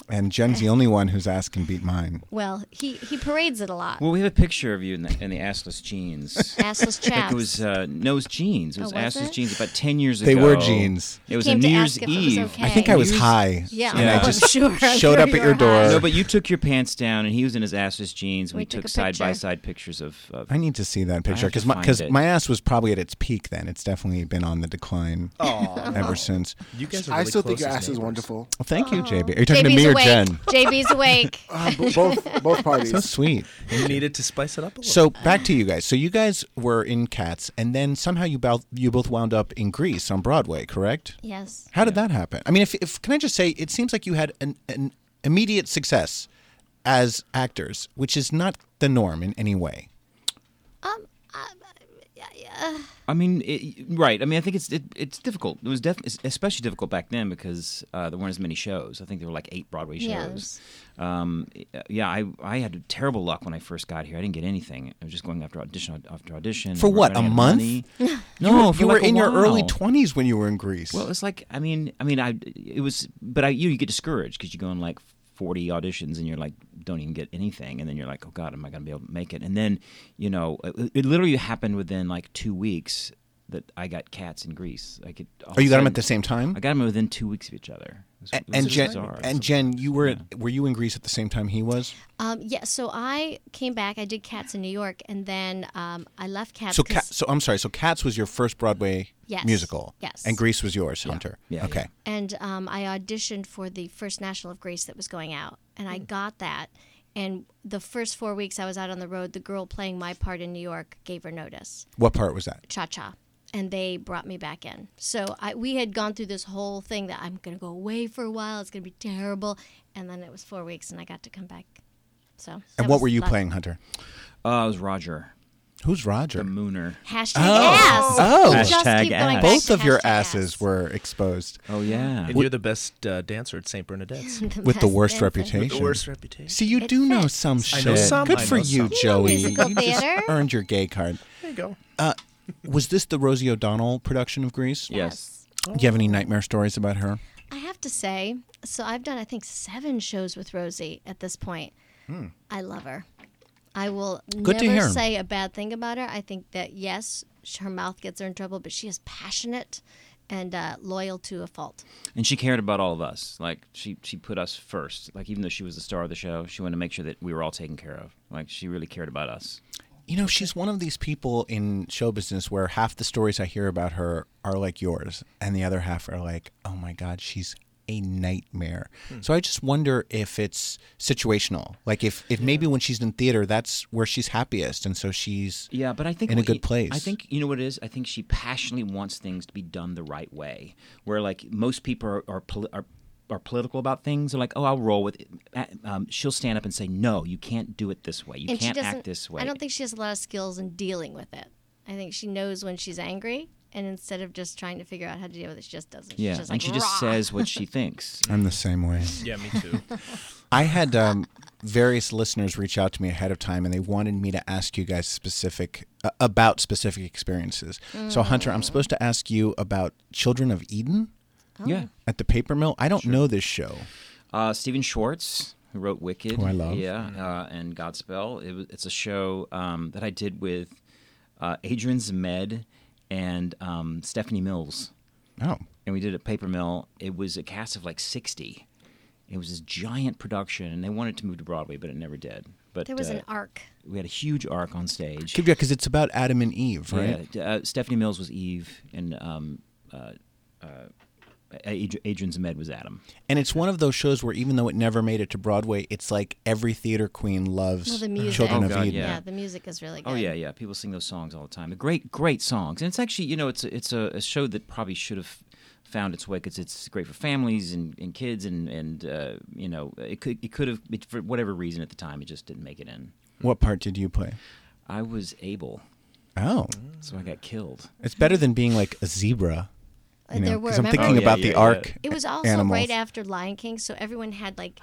and Jen's the only one whose ass can beat mine. Well, he, he parades it a lot. Well, we have a picture of you in the, in the assless jeans. Assless I think chaps. it was uh, nose jeans. It was, Oh, was assless it? jeans about ten years ago. They ago. were jeans. It was Came a to New ask Year's if it was Eve. okay. I think I was Year's- high. Yeah, and I I'm just sure. I'm showed sure up at you your were high. door. No, but you took your pants down, and he was in his assless jeans. We We, took took a side by side pictures of. of I need to see that picture have to because my, find 'cause it. my ass was probably at its peak then. It's definitely been on the decline ever since. you guys are really I still think close your ass is neighbors. wonderful. Well, thank you, JB. Are you talking to JB's me or awake. Jen? JB's awake. Uh, b- both both parties. So sweet. You needed to spice it up a little. So back to you guys. So you guys were in Cats, and then somehow you both you both wound up in Grease on Broadway, correct? yes. How did that happen? I mean, if, if can I just say, it seems like you had an, an immediate success as actors, which is not the norm in any way. Um, I mean, it, right. I mean, I think it's it, it's difficult. It was def- especially difficult back then because uh, there weren't as many shows. I think there were like eight Broadway shows. Yes. Um, yeah, I I had terrible luck when I first got here. I didn't get anything. I was just going after audition after audition. For what, a running out of month? money. You no, were, for you were like a in your early twenties when you were in Grease. Well, it's like I mean, I mean, I it was, but I you, you get discouraged because you go in like forty auditions and you're like don't even get anything, and then you're like, oh god, am I going to be able to make it? And then you know, it, it literally happened within like two weeks that I got cats in Grease. Like it. all oh, you a got them at the same time. I got them within two weeks of each other. Was- and, and Jen, bizarre. and Jen, you were were you in Grease at the same time he was? Um, yeah, so I came back. I did Cats in New York, and then um, I left Cats. So, 'cause- Cat, so I'm sorry. So, Cats was your first Broadway Yes. musical. Yes. And Grease was yours, Hunter. Yeah, Okay. and um, I auditioned for the first National of Grease that was going out, and I got that. And the first four weeks I was out on the road, the girl playing my part in New York gave her notice, What part was that? Cha Cha, and they brought me back in. So I, we had gone through this whole thing that I'm going to go away for a while. It's going to be terrible, and then it was four weeks, and I got to come back. So. And what were you luck. playing, Hunter? uh, it was Roger, Who's Roger? the Roger? Mooner. Hashtag Oh. ass. Oh. Hashtag ass. Both of your asses ass. were exposed Oh yeah. and you're the best uh, dancer at St. Bernadette's. The with the worst dancer. reputation. the worst reputation. See, you It do know fits. some I shit. know some, Good I for know you, some. Joey. musical you just theater. earned your gay card. There you go. Uh, was this the Rosie O'Donnell production of Grease? Yes. Do you have any nightmare stories about her? I have to say, so I've done I think seven shows with Rosie at this point. I love her. I will Hmm. Good to never hear. say a bad thing about her. I think that yes, sh- her mouth gets her in trouble, but she is passionate and uh, loyal to a fault. And she cared about all of us. Like she she put us first. Like even though she was the star of the show, she wanted to make sure that we were all taken care of. Like she really cared about us. You know, she's one of these people in show business where half the stories I hear about her are like yours, and the other half are like, oh my God, she's a nightmare. Hmm. So I just wonder if it's situational. Like if, if maybe when she's in theater, that's where she's happiest, and so she's Yeah, but I think in a good place. I think you know what it is. I think she passionately wants things to be done the right way. Where like most people are are, are, are political about things. They're like, oh, I'll roll with it. Um, she'll stand up and say, no, you can't do it this way. You and can't act this way. I don't think she has a lot of skills in dealing with it. I think she knows when she's angry, and instead of just trying to figure out how to deal with it, she just doesn't. yeah, she's just and like, she just "Rah." says what she thinks. I'm the same way. Yeah, me too. I had um, various listeners reach out to me ahead of time, and they wanted me to ask you guys specific uh, about specific experiences. So, Hunter, I'm supposed to ask you about Children of Eden Yeah. at the Paper Mill. I don't know this show. Uh, Stephen Schwartz, who wrote Wicked, Who I love. yeah, uh, and Godspell. It was, it's a show um, that I did with uh, Adrian Zmed and um, Stephanie Mills, Oh, and we did it at Paper Mill. It was a cast of like sixty. It was this giant production, and they wanted to move to Broadway, but it never did. But There was uh, an arc. we had a huge arc on stage. yeah, because it's about Adam and Eve, right? Yeah, uh, Stephanie Mills was Eve, and um, uh, uh, Adri- Adrian Zmed was Adam. And it's one of those shows where even though it never made it to Broadway, it's like every theater queen loves Well, the music. Children Oh, of God, Eden. yeah. the music is really good. Oh yeah, yeah. People sing those songs all the time. They're great, great songs. And it's actually, you know, it's a, it's a, a show that probably should have found its way because it's great for families and, and kids and and uh, you know it could it could have it, for whatever reason at the time it just didn't make it in. What part did you play? I was Abel. Oh, so I got killed. It's better than being like a zebra. You Uh, there know, were, 'cause I'm remember? thinking Oh, yeah, about yeah, the yeah. arc. It was also animals. right after Lion King, so everyone had like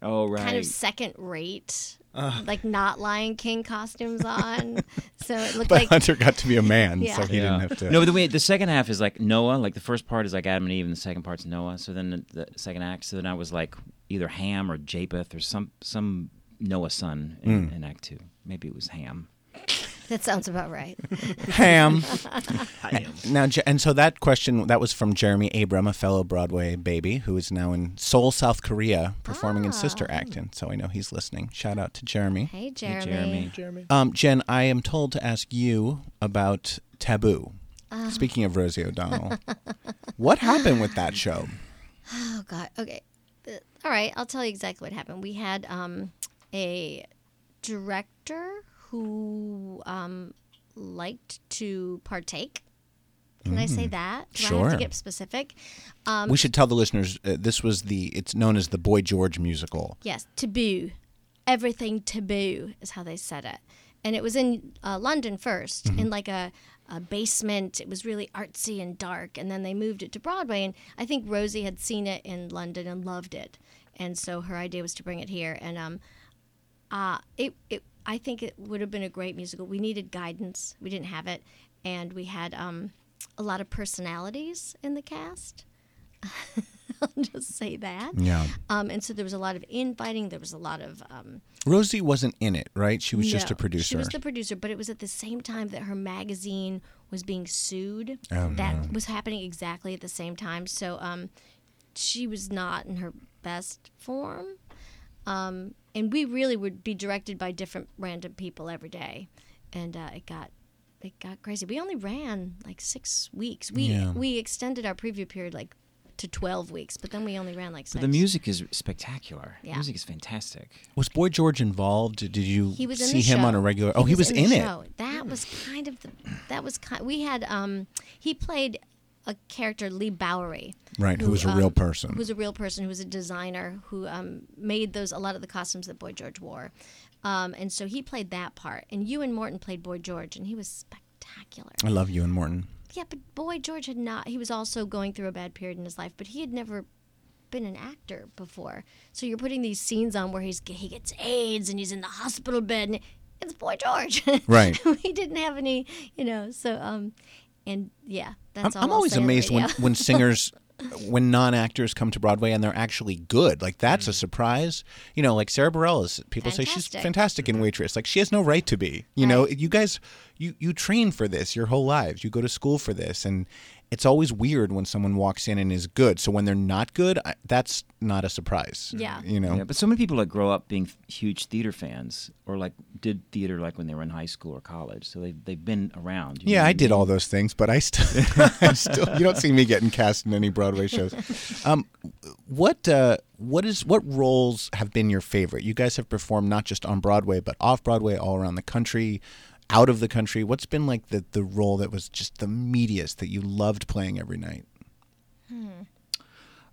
Oh right. kind of second rate, Uh. like not Lion King costumes on. so it looked But like Hunter got to be a man, Yeah. so he didn't have to. No, but the way the second half is like Noah. Like the first part is like Adam and Eve, and the second part's Noah. So then the, the second act. So then I was like either Ham or Japheth or some some Noah's son in, Mm. in Act Two. Maybe it was Ham. that sounds about right. Ham. now, and so that question that was from Jeremy Abram, a fellow Broadway baby who is now in Seoul, South Korea, performing in Sister Act, and so I know he's listening. Shout out to Jeremy. Hey, Jeremy. Hey, Jeremy. Um, Jen, I am told to ask you about Taboo. Ah. Speaking of Rosie O'Donnell, what happened with that show? Oh God. Okay. Uh, all right. I'll tell you exactly what happened. We had um, a director who um, liked to partake. Can I say Mm. that? Do I have to get specific? Um, we should tell the listeners uh, this was the it's known as the Boy George musical. Yes, taboo. Everything taboo is how they said it. And it was in uh, London 1st Mm-hmm. in like a, a basement. It was really artsy and dark. And then they moved it to Broadway. And I think Rosie had seen it in London and loved it. And so her idea was to bring it here. And um, uh, it, it, I think it would have been a great musical. We needed guidance, we didn't have it. And we had um, a lot of personalities in the cast. I'll just say that. Yeah. Um, and so there was a lot of infighting. There was a lot of. Um, Rosie wasn't in it, right? She was just a producer. She was the producer, but it was at the same time that her magazine was being sued. Oh, that no. was happening exactly at the same time. So um, she was not in her best form. Um, and we really would be directed by different random people every day, and uh, it got it got crazy. We only ran like six weeks. We Yeah. we extended our preview period like to twelve weeks, but then we only ran like But six. the music is spectacular. Yeah. music is fantastic. Was Boy George involved? Did you he was see him show. on a regular? Oh, he was, the in, it. show. That was kind of the. That was kind. We had. Um, he played a character, Leigh Bowery. Right, who was a real person. Who was a real person. Who was a designer who um, made those a lot of the costumes that Boy George wore, um, and so he played that part. And Euan Morton played Boy George, and he was spectacular. I love Euan Morton. Yeah, but Boy George had not. He was also going through a bad period in his life, but he had never been an actor before. So you're putting these scenes on where he's he gets AIDS and he's in the hospital bed, and it's Boy George. Right. he didn't have any, you know. So um, and yeah, I'm, that's all. I'm I'll always say amazed when, when singers, when non actors come to Broadway and they're actually good. Like that's Mm. a surprise. You know, like Sarah Bareilles. People say she's Fantastic. fantastic in Waitress. Like she has no right to be. You know, you guys, you you train for this your whole lives. You go to school for this, and it's always weird when someone walks in and is good. So when they're not good, I, that's not a surprise. Yeah. You know. Yeah, but so many people like grow up being huge theater fans, or like did theater like when they were in high school or college. So they they've been around. you Yeah, I I did mean? all those things, but I still, I still, you don't see me getting cast in any Broadway shows. Um, what, uh, what is, what roles have been your favorite? You guys have performed not just on Broadway, but off Broadway, all around the country, out of the country. What's been like the the role that was just the meatiest that you loved playing every night?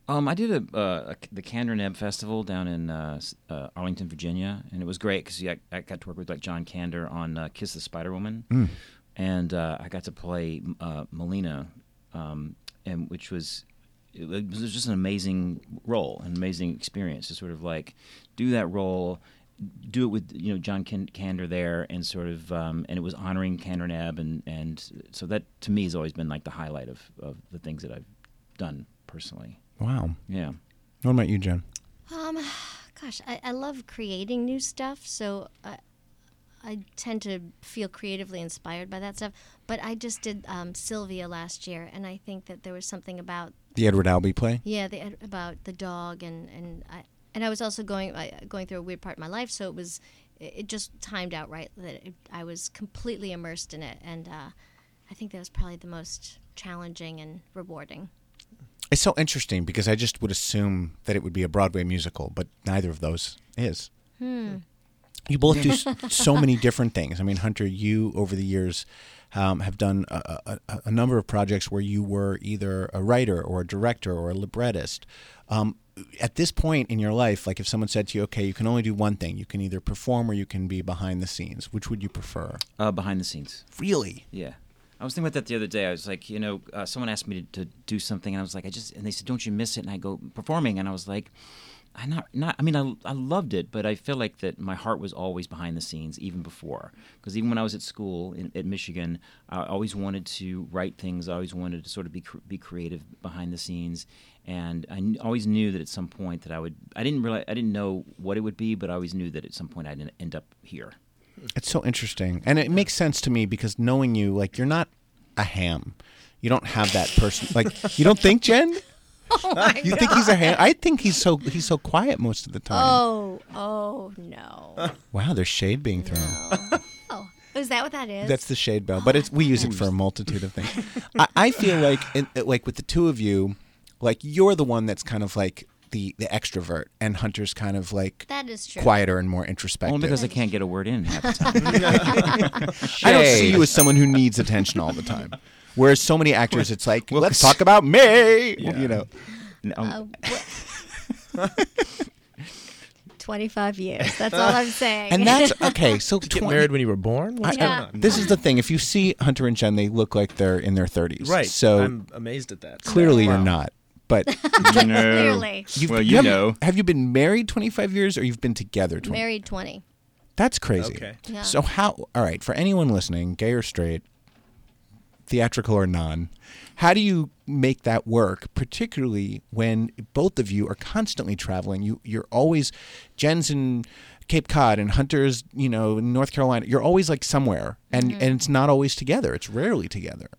Um, I did a, uh, a the Kander and Ebb Festival down in uh, uh, Arlington, Virginia, and it was great because I, I got to work with like John Kander on uh, Kiss the Spider Woman, Mm. and uh, I got to play uh, Molina, um, and which was it was just an amazing role, an amazing experience to sort of like do that role, do it with you know John Can- Kander there, and sort of um, and it was honoring Kander and Ebb, and and so that to me has always been like the highlight of of the things that I've done personally. Wow. Yeah. What about you, Jen? Um, gosh, I, I love creating new stuff, so I, I tend to feel creatively inspired by that stuff. But I just did um, Sylvia last year, and I think that there was something about The Edward Albee play. yeah, the, about the dog, and and I and I was also going I, going through a weird part of my life, so it was it just timed out right that it, I was completely immersed in it, and uh, I think that was probably the most challenging and rewarding. It's so interesting because I just would assume that it would be a Broadway musical, but neither of those is. Hmm. you both do so many different things. I mean, Hunter, you over the years um, have done a, a, a- a number of projects where you were either a writer or a director or a librettist. Um, at this point in your life, like if someone said to you, "Okay, you can only do one thing. You can either perform or you can be behind the scenes. Which would you prefer?" Uh, behind the scenes. Really? Yeah. I was thinking about that the other day. I was like, you know, uh, someone asked me to, to do something, and I was like, I just, and they said, don't you miss it? And I go performing, and I was like, I not, not. I mean, I, I loved it, but I feel like that my heart was always behind the scenes, even before. Because even when I was at school in, at Michigan, I always wanted to write things. I always wanted to sort of be be creative behind the scenes, and I always knew that at some point that I would. I didn't realize, I didn't know what it would be, but I always knew that at some point I'd en- end up here. It's so interesting, and it makes sense to me because knowing you, like you're not a ham. You don't have that person. Like you don't think, Jen? Oh my You think he's a ham? I think he's so he's so quiet most of the time. Oh, oh no. Wow, there's shade being thrown. Oh, is that what that is? That's the shade bell, but it's we use it for a multitude of things. I, I feel like, in, uh, like with the two of you, like you're the one that's kind of like the the extrovert, and Hunter's kind of like That is true. quieter and more introspective. Only because I can't get a word in half the time. I don't see you as someone who needs attention all the time. Whereas so many actors, it's like, Well, let's talk about me. Yeah. You know. Uh, 25 years. That's all I'm saying. And that's okay. So Did you get married when you were born? What's I- going Yeah. on? This is the thing. If you see Hunter and Jen, they look like they're in their 30s. right. So I'm amazed at that. clearly Wow. you're not. But Clearly. You've, Well, you have, know. Have you been married 25 years or you've been together 20? Married 20. That's crazy. Okay. Yeah. So how? All right, for anyone listening, gay or straight, theatrical or non, how do you make that work? Particularly when both of you are constantly traveling. You you're always Jen's in Cape Cod and Hunter's, you know, in North Carolina. You're always like somewhere, and Mm-hmm. and it's not always together. It's rarely together.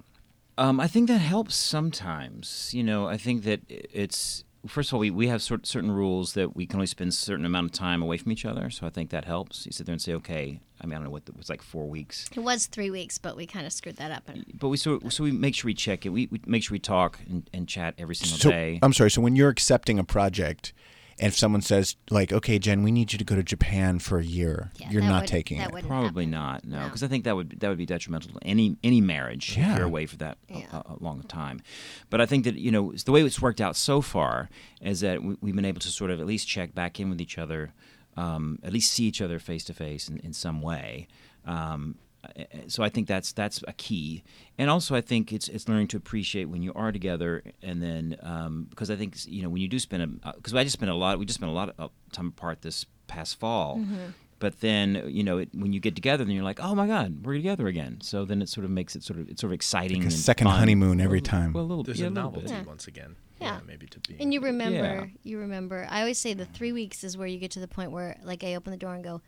Um, I think that helps sometimes. You know, I think that it's first of all we, we have sort certain rules that we can only spend a certain amount of time away from each other. So I think that helps. You sit there and say, okay. I mean, I don't know what the, it was like four weeks, It was three weeks, but we kind of screwed that up. And but we so so we make sure we check it. We, we make sure we talk and, and chat every single So day. I'm sorry. So when you're accepting a project, and if someone says like, "Okay, Jen, we need you to go to Japan for a year," Yeah, you're not would- taking that it. wouldn't Probably not, no, because I think that would that would be detrimental to any any marriage Yeah. if you're away for that a- Yeah. a, a long time. But I think that you know the way it's worked out so far is that we, we've been able to sort of at least check back in with each other, um, at least see each other face to face in in some way. Um, uh, so I think that's that's a key, and also I think it's it's learning to appreciate when you are together, and then um, because I think you know when you do spend a because I just spent a lot we just spent a lot of time apart this past fall, Mm-hmm. but then you know it, when you get together, then you're like, oh my god, we're together again. So then it sort of makes it sort of it's sort of exciting. Like a and second fun. honeymoon every time. Well, a little, There's yeah, a little bit. novelty Yeah. once again. Yeah. maybe to be. And you remember, Yeah. you remember. I always say the three weeks is where you get to the point where, like, I open the door and go,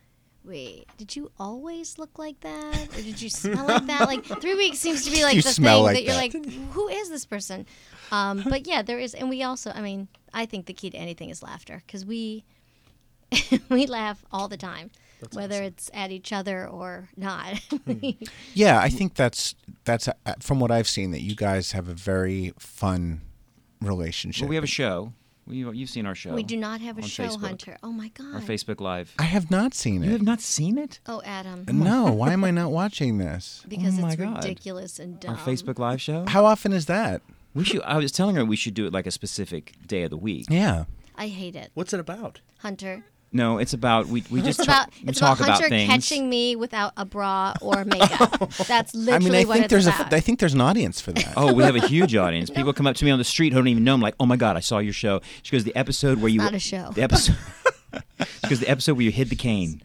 "Wait, did you always look like that, or did you smell like that?" Like three weeks seems to be like You the thing like that you're that. like, "Who is this person?" Um, but yeah, there is, and we also, I mean, I think the key to anything is laughter because we we laugh all the time, whether it's at each other or not. Yeah, I think that's that's uh, from what I've seen that you guys have a very fun relationship. Well, we have a show. We, you've seen our show. we do not have a show, Facebook. Hunter. Oh my god. Our Facebook Live. I have not seen it. You have not seen it? Oh, Adam. No, why am I not watching this? Because Oh my it's God. ridiculous and dumb. Our Facebook Live show. How often is that? We should. I was telling her we should do it like a specific day of the week. Yeah. I hate it. What's it about? Hunter. No, it's about we we just It's ta- about we it's talk about Hunter things. catching me without a bra or makeup. Oh. That's literally I mean, I what think it's there's about. a I think there's an audience for that. Oh, we have a huge audience. People come up to me on the street who don't even know. I'm like, oh my god, I saw your show. She goes, the episode where you not a show. The episode. she goes, the episode where you hid the cane.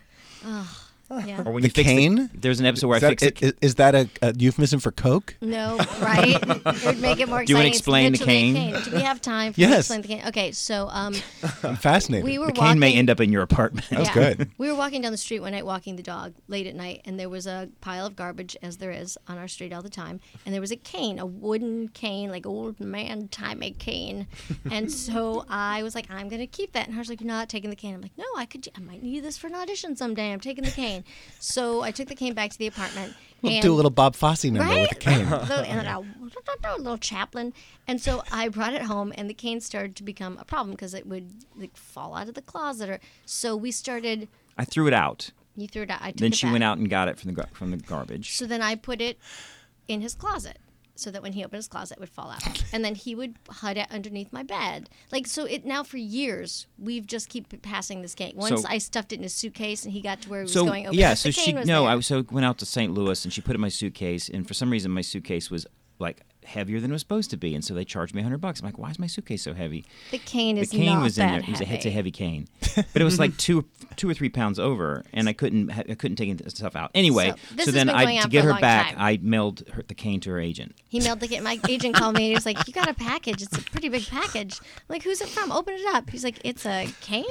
Yeah. Or when The you fixed cane? There's an episode where Is I that, fixed the is that a, a euphemism for Coke? No, right? it would make it more exciting. Do you wanna explain the literally a cane? Do we have time for me to Yes. explain the cane? Okay, so um, I'm fascinated. we were the walking. cane may end up in your apartment. That was Yeah. good. We were walking down the street one night, walking the dog late at night, and there was a pile of garbage, as there is on our street all the time. And there was a cane, a wooden cane, like old man timey cane. and so I was like, I'm gonna keep that. And I was like, You're not taking the cane. I'm like, No, I could. I might need this for an audition someday. I'm taking the cane. So I took the cane back to the apartment. We'll and do a little Bob Fosse number right? with the cane. Little- and then I, little Chaplin. And so I brought it home, and the cane started to become a problem because it would like fall out of the closet. Or so we started. I threw it out. You threw it out. I took then it she back. went out and got it from the from the garbage. So then I put it in his closet so that when he opened his closet it would fall out. and then he would hide it underneath my bed. Like so it now for years we've just keep passing this cane. Once So- I stuffed it in his suitcase and he got to where he was so going open yeah, it, so the she no, there. I so went out to St. Louis and she put it in my suitcase, and for some reason my suitcase was like heavier than it was supposed to be, and so they charged me hundred bucks. I'm like, why is my suitcase so heavy? The cane the is cane not was in that there. It was a, it's a heavy. heavy cane, but it was like two two or three pounds over, and I couldn't I couldn't take any stuff out. Anyway, So, this so has then been I to get her back, time. I mailed her, the cane to her agent. He mailed the cane. My agent called me and he was like, "You got a package. It's a pretty big package." I'm like, "Who's it from? Open it up." He's like, "It's a cane."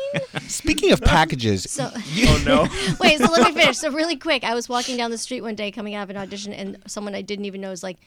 Speaking of packages, So oh no! Wait, so let me finish. So really quick, I was walking down the street one day coming out of an audition, and someone I didn't even know was like,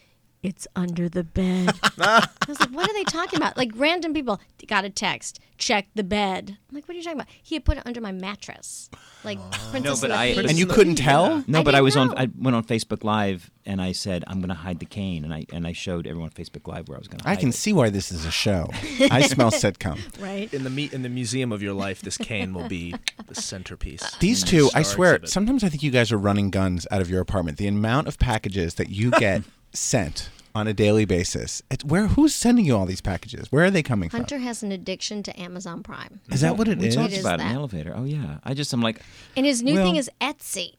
"It's under the bed." I was like, "What are they talking about?" Like random people got a text, check the bed. I'm like, "What are you talking about?" He had put it under my mattress, like Princess No, but I Leia. and you couldn't tell. No, I but I was know. on. I went on Facebook Live and I said I'm going to hide the cane, and I and I showed everyone on Facebook Live where I was going to. I can it. see why this is a show. I smell sitcom. right. In the me- in the museum of your life, this cane will be the centerpiece. These two, I swear, sometimes I think you guys are running guns out of your apartment. The amount of packages that you get sent on a daily basis. It's, where who's sending you all these packages? Where are they coming from? Hunter has an addiction to Amazon Prime. Is that what it we is? talked It is about that. the elevator. Oh yeah, I just I'm like, And his new Well- thing is Etsy.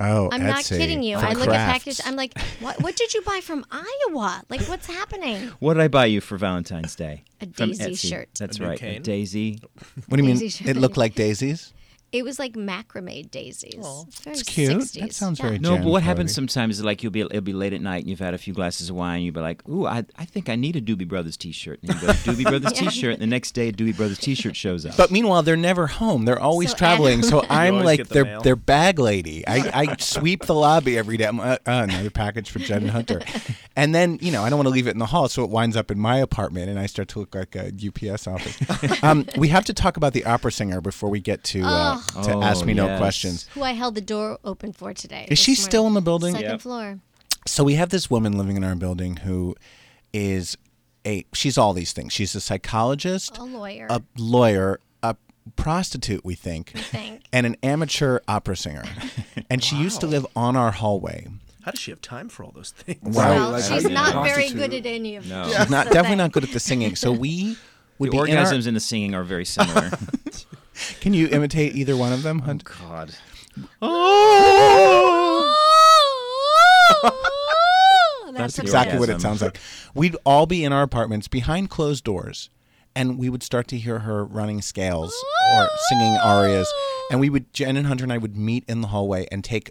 Oh, I'm not kidding you. for I look crafts. at package. I'm like, what? What did you buy from Iowa? Like, what's happening? what did I buy you for Valentine's Day? A daisy shirt. That's A new right, a daisy. What do you mean? Shirt. It looked like daisies. It was like macrame daisies. It's very cute. 60s. That sounds Yeah. very No, but Jen what happens sometimes is like you'll be it'll be late at night and you've had a few glasses of wine. You'll be like, "Ooh, I, I think I need a Doobie Brothers T-shirt." And you go Doobie Brothers Yeah. T-shirt, and the next day a Doobie Brothers T-shirt shows up. But meanwhile, they're never home. They're always So traveling. Adam- So I'm like get the their mail. their bag lady. I, I sweep the lobby every day. I'm, uh, uh, another package for Jen and Hunter, and then you know I don't want to leave it in the hall, so it winds up in my apartment, and I start to look like a UPS office. um, we have to talk about the opera singer before we get to uh, to Oh, ask me no yes. questions. Who I held the door open for today. Is this she morning. still in the building? Second Yep. floor. So we have this woman living in our building who is a she's all these things. She's a psychologist, A lawyer. a lawyer, a prostitute, we think, think. and an amateur opera singer. and she used to live on our hallway. How does she have time for all those things? Wow. Well, like, she's how you not very prostitute? good at any of them. No. those. She's not definitely not good at the singing. So we would the be in our- orgasms and the singing are very similar. Can you imitate either one of them? oh Hunt? God. Oh! That's the exactly what it sounds like. We'd all be in our apartments behind closed doors, and we would start to hear her running scales or singing arias. And we would, Jen and Hunter and I would meet in the hallway and take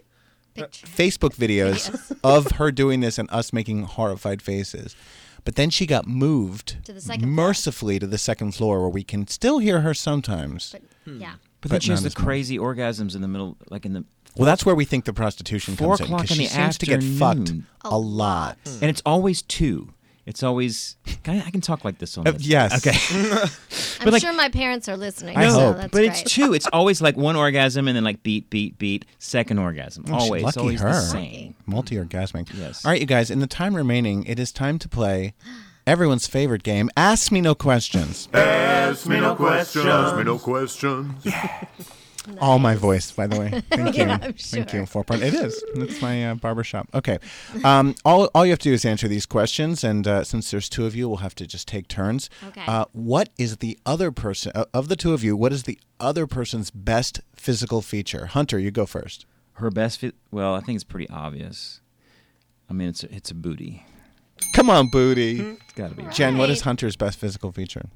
uh, Picture. Facebook videos of her doing this and us making horrified faces. But then she got moved To the second floor. mercifully to the second floor where we can still hear her sometimes. But, Hmm. yeah. But then But she has the as much. crazy orgasms in the middle, like in the Well, that's where we think the prostitution four comes in o'clock because in she the seems to get fucked a lot. and it's always two. It's always. Can I, I can talk like this on Uh, this. yes. Okay. I'm like- sure my parents are listening. I so hope. That's but great. it's two. It's always like one orgasm and then like beat, beat, beat, second orgasm. Oh, always, lucky always her. the same. Multi orgasmic. Yes. All right, you guys, in the time remaining, it is time to play everyone's favorite game Ask Me No Questions. Ask me no questions. Ask me no questions. Yeah. All my voice, by the way. Thank you. Yeah, I'm Thank sure. you. Four part. It is. It's my uh, barbershop. Okay. Um, all, all you have to do is answer these questions. And uh, since there's two of you, we'll have to just take turns. Okay. Uh, what is the other person, uh, of the two of you, what is the other person's best physical feature? Hunter, you go first. Her best fit. Well, I think it's pretty obvious. I mean, it's a, it's a booty. Come on, booty. It's got to be. Jen, what is Hunter's best physical feature?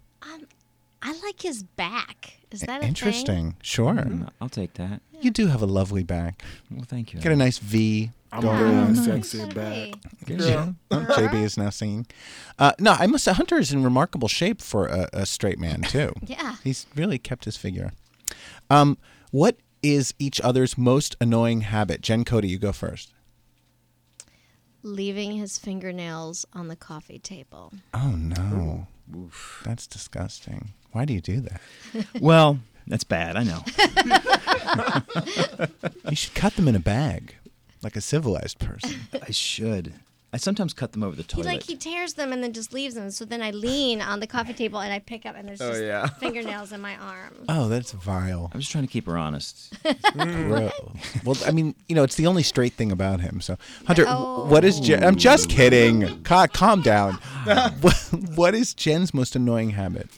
I like his back. Is that a Interesting. Sure. Mm, I'll take that. You do have a lovely back. Well, thank you. Get a nice V. I'm going really on. sexy thing? back. Hey. Yeah. JB is now singing. Uh, no, I must say Hunter is in remarkable shape for a, a straight man too. Yeah. He's really kept his figure. Um, what is each other's most annoying habit? Jen Cody, you go first. Leaving his fingernails on the coffee table. Oh no, that's disgusting. Why do you do that? Well, that's bad. I know. You should cut them in a bag, like a civilized person. I should. I sometimes cut them over the toilet. He like he tears them and then just leaves them. So then I lean on the coffee table and I pick up and there's Oh, just yeah. fingernails in my arm. Oh, that's vile. I'm just trying to keep her honest. Gross. well, I mean, you know, it's the only straight thing about him. So, Hunter, Oh. what is Jen? I'm just kidding. Ca- calm down. what, what is Jen's most annoying habit?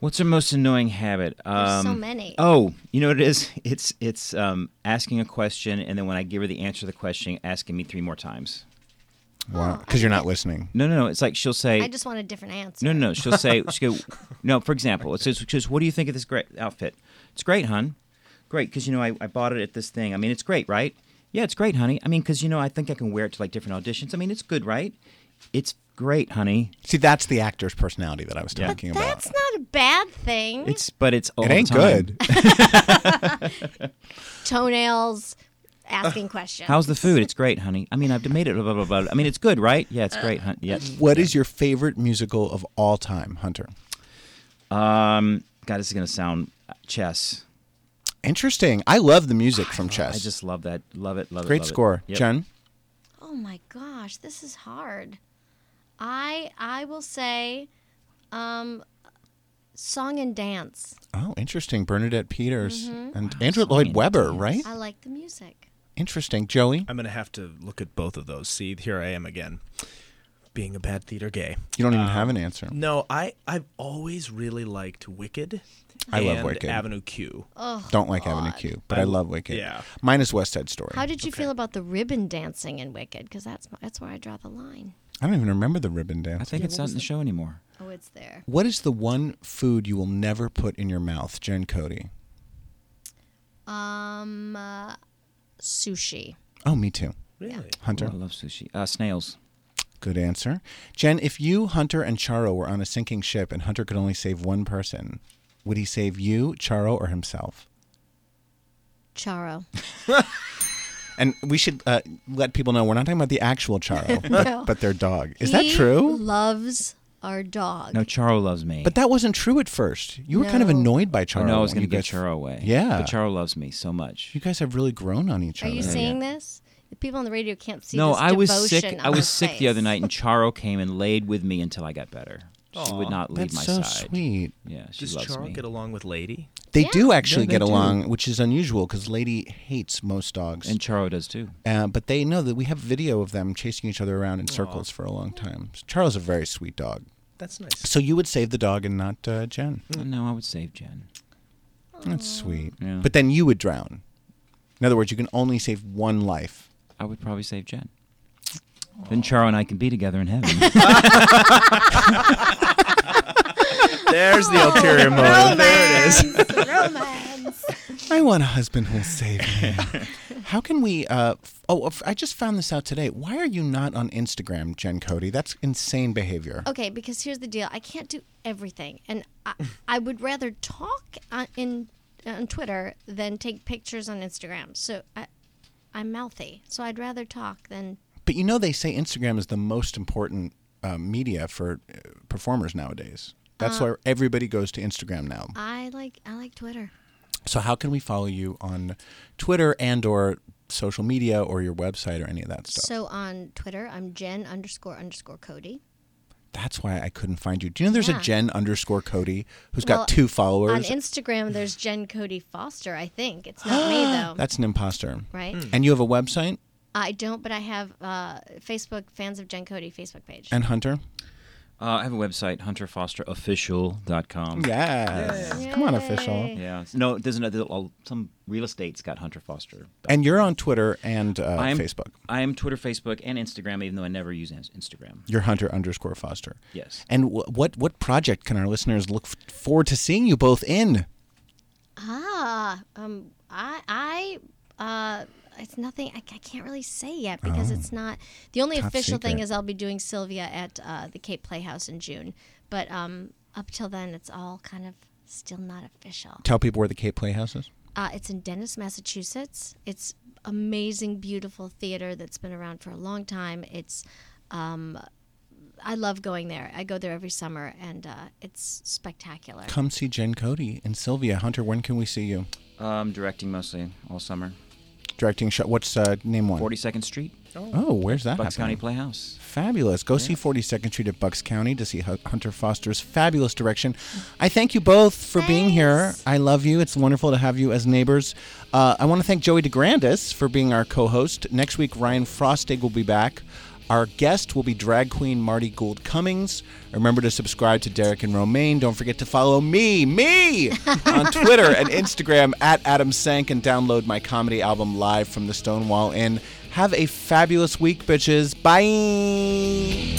What's her most annoying habit? Um, so many. Oh, you know what it is? It's it's um, asking a question, and then when I give her the answer to the question, asking me three more times. Wow, because you're not listening. No, no, no. It's like she'll say. I just want a different answer. No, no, no. She'll say, she go, no, for example, it says, she goes, what do you think of this great outfit? It's great, hun. Great, because, you know, I, I bought it at this thing. I mean, it's great, right? Yeah, it's great, honey. I mean, because, you know, I think I can wear it to, like, different auditions. I mean, it's good, right? It's great, honey. See, that's the actor's personality that I was Yeah. talking about. That's not a bad thing. It's, but it's all It the ain't time. good. Toenails, asking questions. How's the food? It's great, honey. I mean, I've made it, blah, blah, blah. I mean, it's good, right? Yeah, it's great, hun. Yeah. What is your favorite musical of all time, Hunter? Um, God, this is going to sound uh, chess. Interesting. I love the music from Chess. I just love that. Love it, love it. Great love it. score. Yep. Jen? Oh my gosh, this is hard. I I will say, um, song and dance. Oh, interesting. Bernadette Peters Mhm. and Andrew Lloyd Webber, right? I like the music. Interesting. Joey? I'm gonna have to look at both of those. See, here I am again, being a bad theater gay. You don't even Um, have an answer. No, I I've always really liked Wicked. I love Wicked. Avenue Q. Oh, Don't like Avenue Q, but I, I- love Wicked. yeah. Mine is West Side Story. How did you feel about the ribbon dancing in Wicked? Because that's that's where I draw the line. I don't even remember the ribbon dance. I think it's not in the show anymore. Oh, it's there. What is the one food you will never put in your mouth, Jen Cody? Um, uh, sushi. Oh, me too. Really? Hunter? Oh, I love sushi. Uh, snails. Good answer. Jen, if you, Hunter, and Charo were on a sinking ship and Hunter could only save one person, would he save you, Charo, or himself? Charo. And we should uh, let people know we're not talking about the actual Charo, No. but, but their dog. Is He that true? Loves our dog. No, Charo loves me. But that wasn't true at first. You were kind of No. annoyed by Charo. no, I was when going to you get guys- Charo away. Yeah. But Charo loves me so much. You guys have really grown on each other. Are other. you seeing this? The people on the radio can't see. no, this I was devotion sick. on I was his sick face. the other night, and Charo came and laid with me until I got better. She would not leave That's my so side. sweet. Yeah, she Does loves Charo me. get along with Lady? They Yeah. do actually Yeah, they get do. along, which is unusual because Lady hates most dogs. And Charo does too. Uh, but they know that we have video of them chasing each other around in circles for a long time. Charles is a very sweet dog. That's nice. So you would save the dog and not uh, Jen. No, I would save Jen. That's sweet. Yeah. But then you would drown. In other words, you can only save one life. I would probably save Jen. Then Charo and I can be together in heaven. There's the ulterior motive. There it is. Romance. I want a husband who'll save me. How can we? Uh, f- oh, f- I just found this out today. Why are you not on Instagram, Jen Cody? That's insane behavior. Okay, because here's the deal. I can't do everything, and I, I would rather talk on, in on Twitter than take pictures on Instagram. So I, I'm mouthy, so I'd rather talk than. But you know, they say Instagram is the most important uh, media for uh, performers nowadays. That's Uh, why everybody goes to Instagram now. I like I like Twitter. So how can we follow you on Twitter and or social media or your website or any of that stuff? So on Twitter, I'm Jen underscore underscore Cody. That's why I couldn't find you. Do you know there's Yeah. a Jen underscore Cody who's Well, got two followers? On? Instagram, there's Jen Cody Foster. I think it's not me though. That's an imposter. Right. Hmm. And you have a website? I don't, but I have uh, Facebook fans of Jen Cody Facebook page. And Hunter? Uh, I have a website, hunterfosterofficial.com. Yes. Come on, official. Yeah. No, it doesn't. there's all- Some real estate's got Hunter Foster. And you're on Twitter and uh, I am, Facebook. I am Twitter, Facebook, and Instagram, even though I never use Instagram. You're Hunter underscore Foster. Yes. And wh- what what project can our listeners look f- forward to seeing you both in? Ah, um, I, I, uh, it's nothing. I, I can't really say yet because Oh. it's not. The only Top official thing is I'll be doing Sylvia at uh, the Cape Playhouse in June. But um, up till then, it's all kind of still not official. Tell people where the Cape Playhouse is. Uh, it's in Dennis, Massachusetts. It's amazing, beautiful theater that's been around for a long time. It's, um, I love going there. I go there every summer, and uh, it's spectacular. Come see Jen Cody and Sylvia. Hunter, when can we see you? Um, directing mostly all summer. Directing show. What's uh, name one? 42nd Street. Oh, where's that? Bucks County? Playhouse. Fabulous. Go see 42nd Street at Bucks County to see Hunter Foster's fabulous direction. I thank you both for being here. I love you. It's wonderful to have you as neighbors. Uh, I want to thank Joey DeGrandis for being our co host. Next week, Ryan Frostig will be back. Our guest will be drag queen Marty Gould Cummings. Remember to subscribe to Derek and Romaine. Don't forget to follow me, me, on Twitter and Instagram at Adam Sank and download my comedy album live from the Stonewall Inn. Have a fabulous week, bitches. Bye.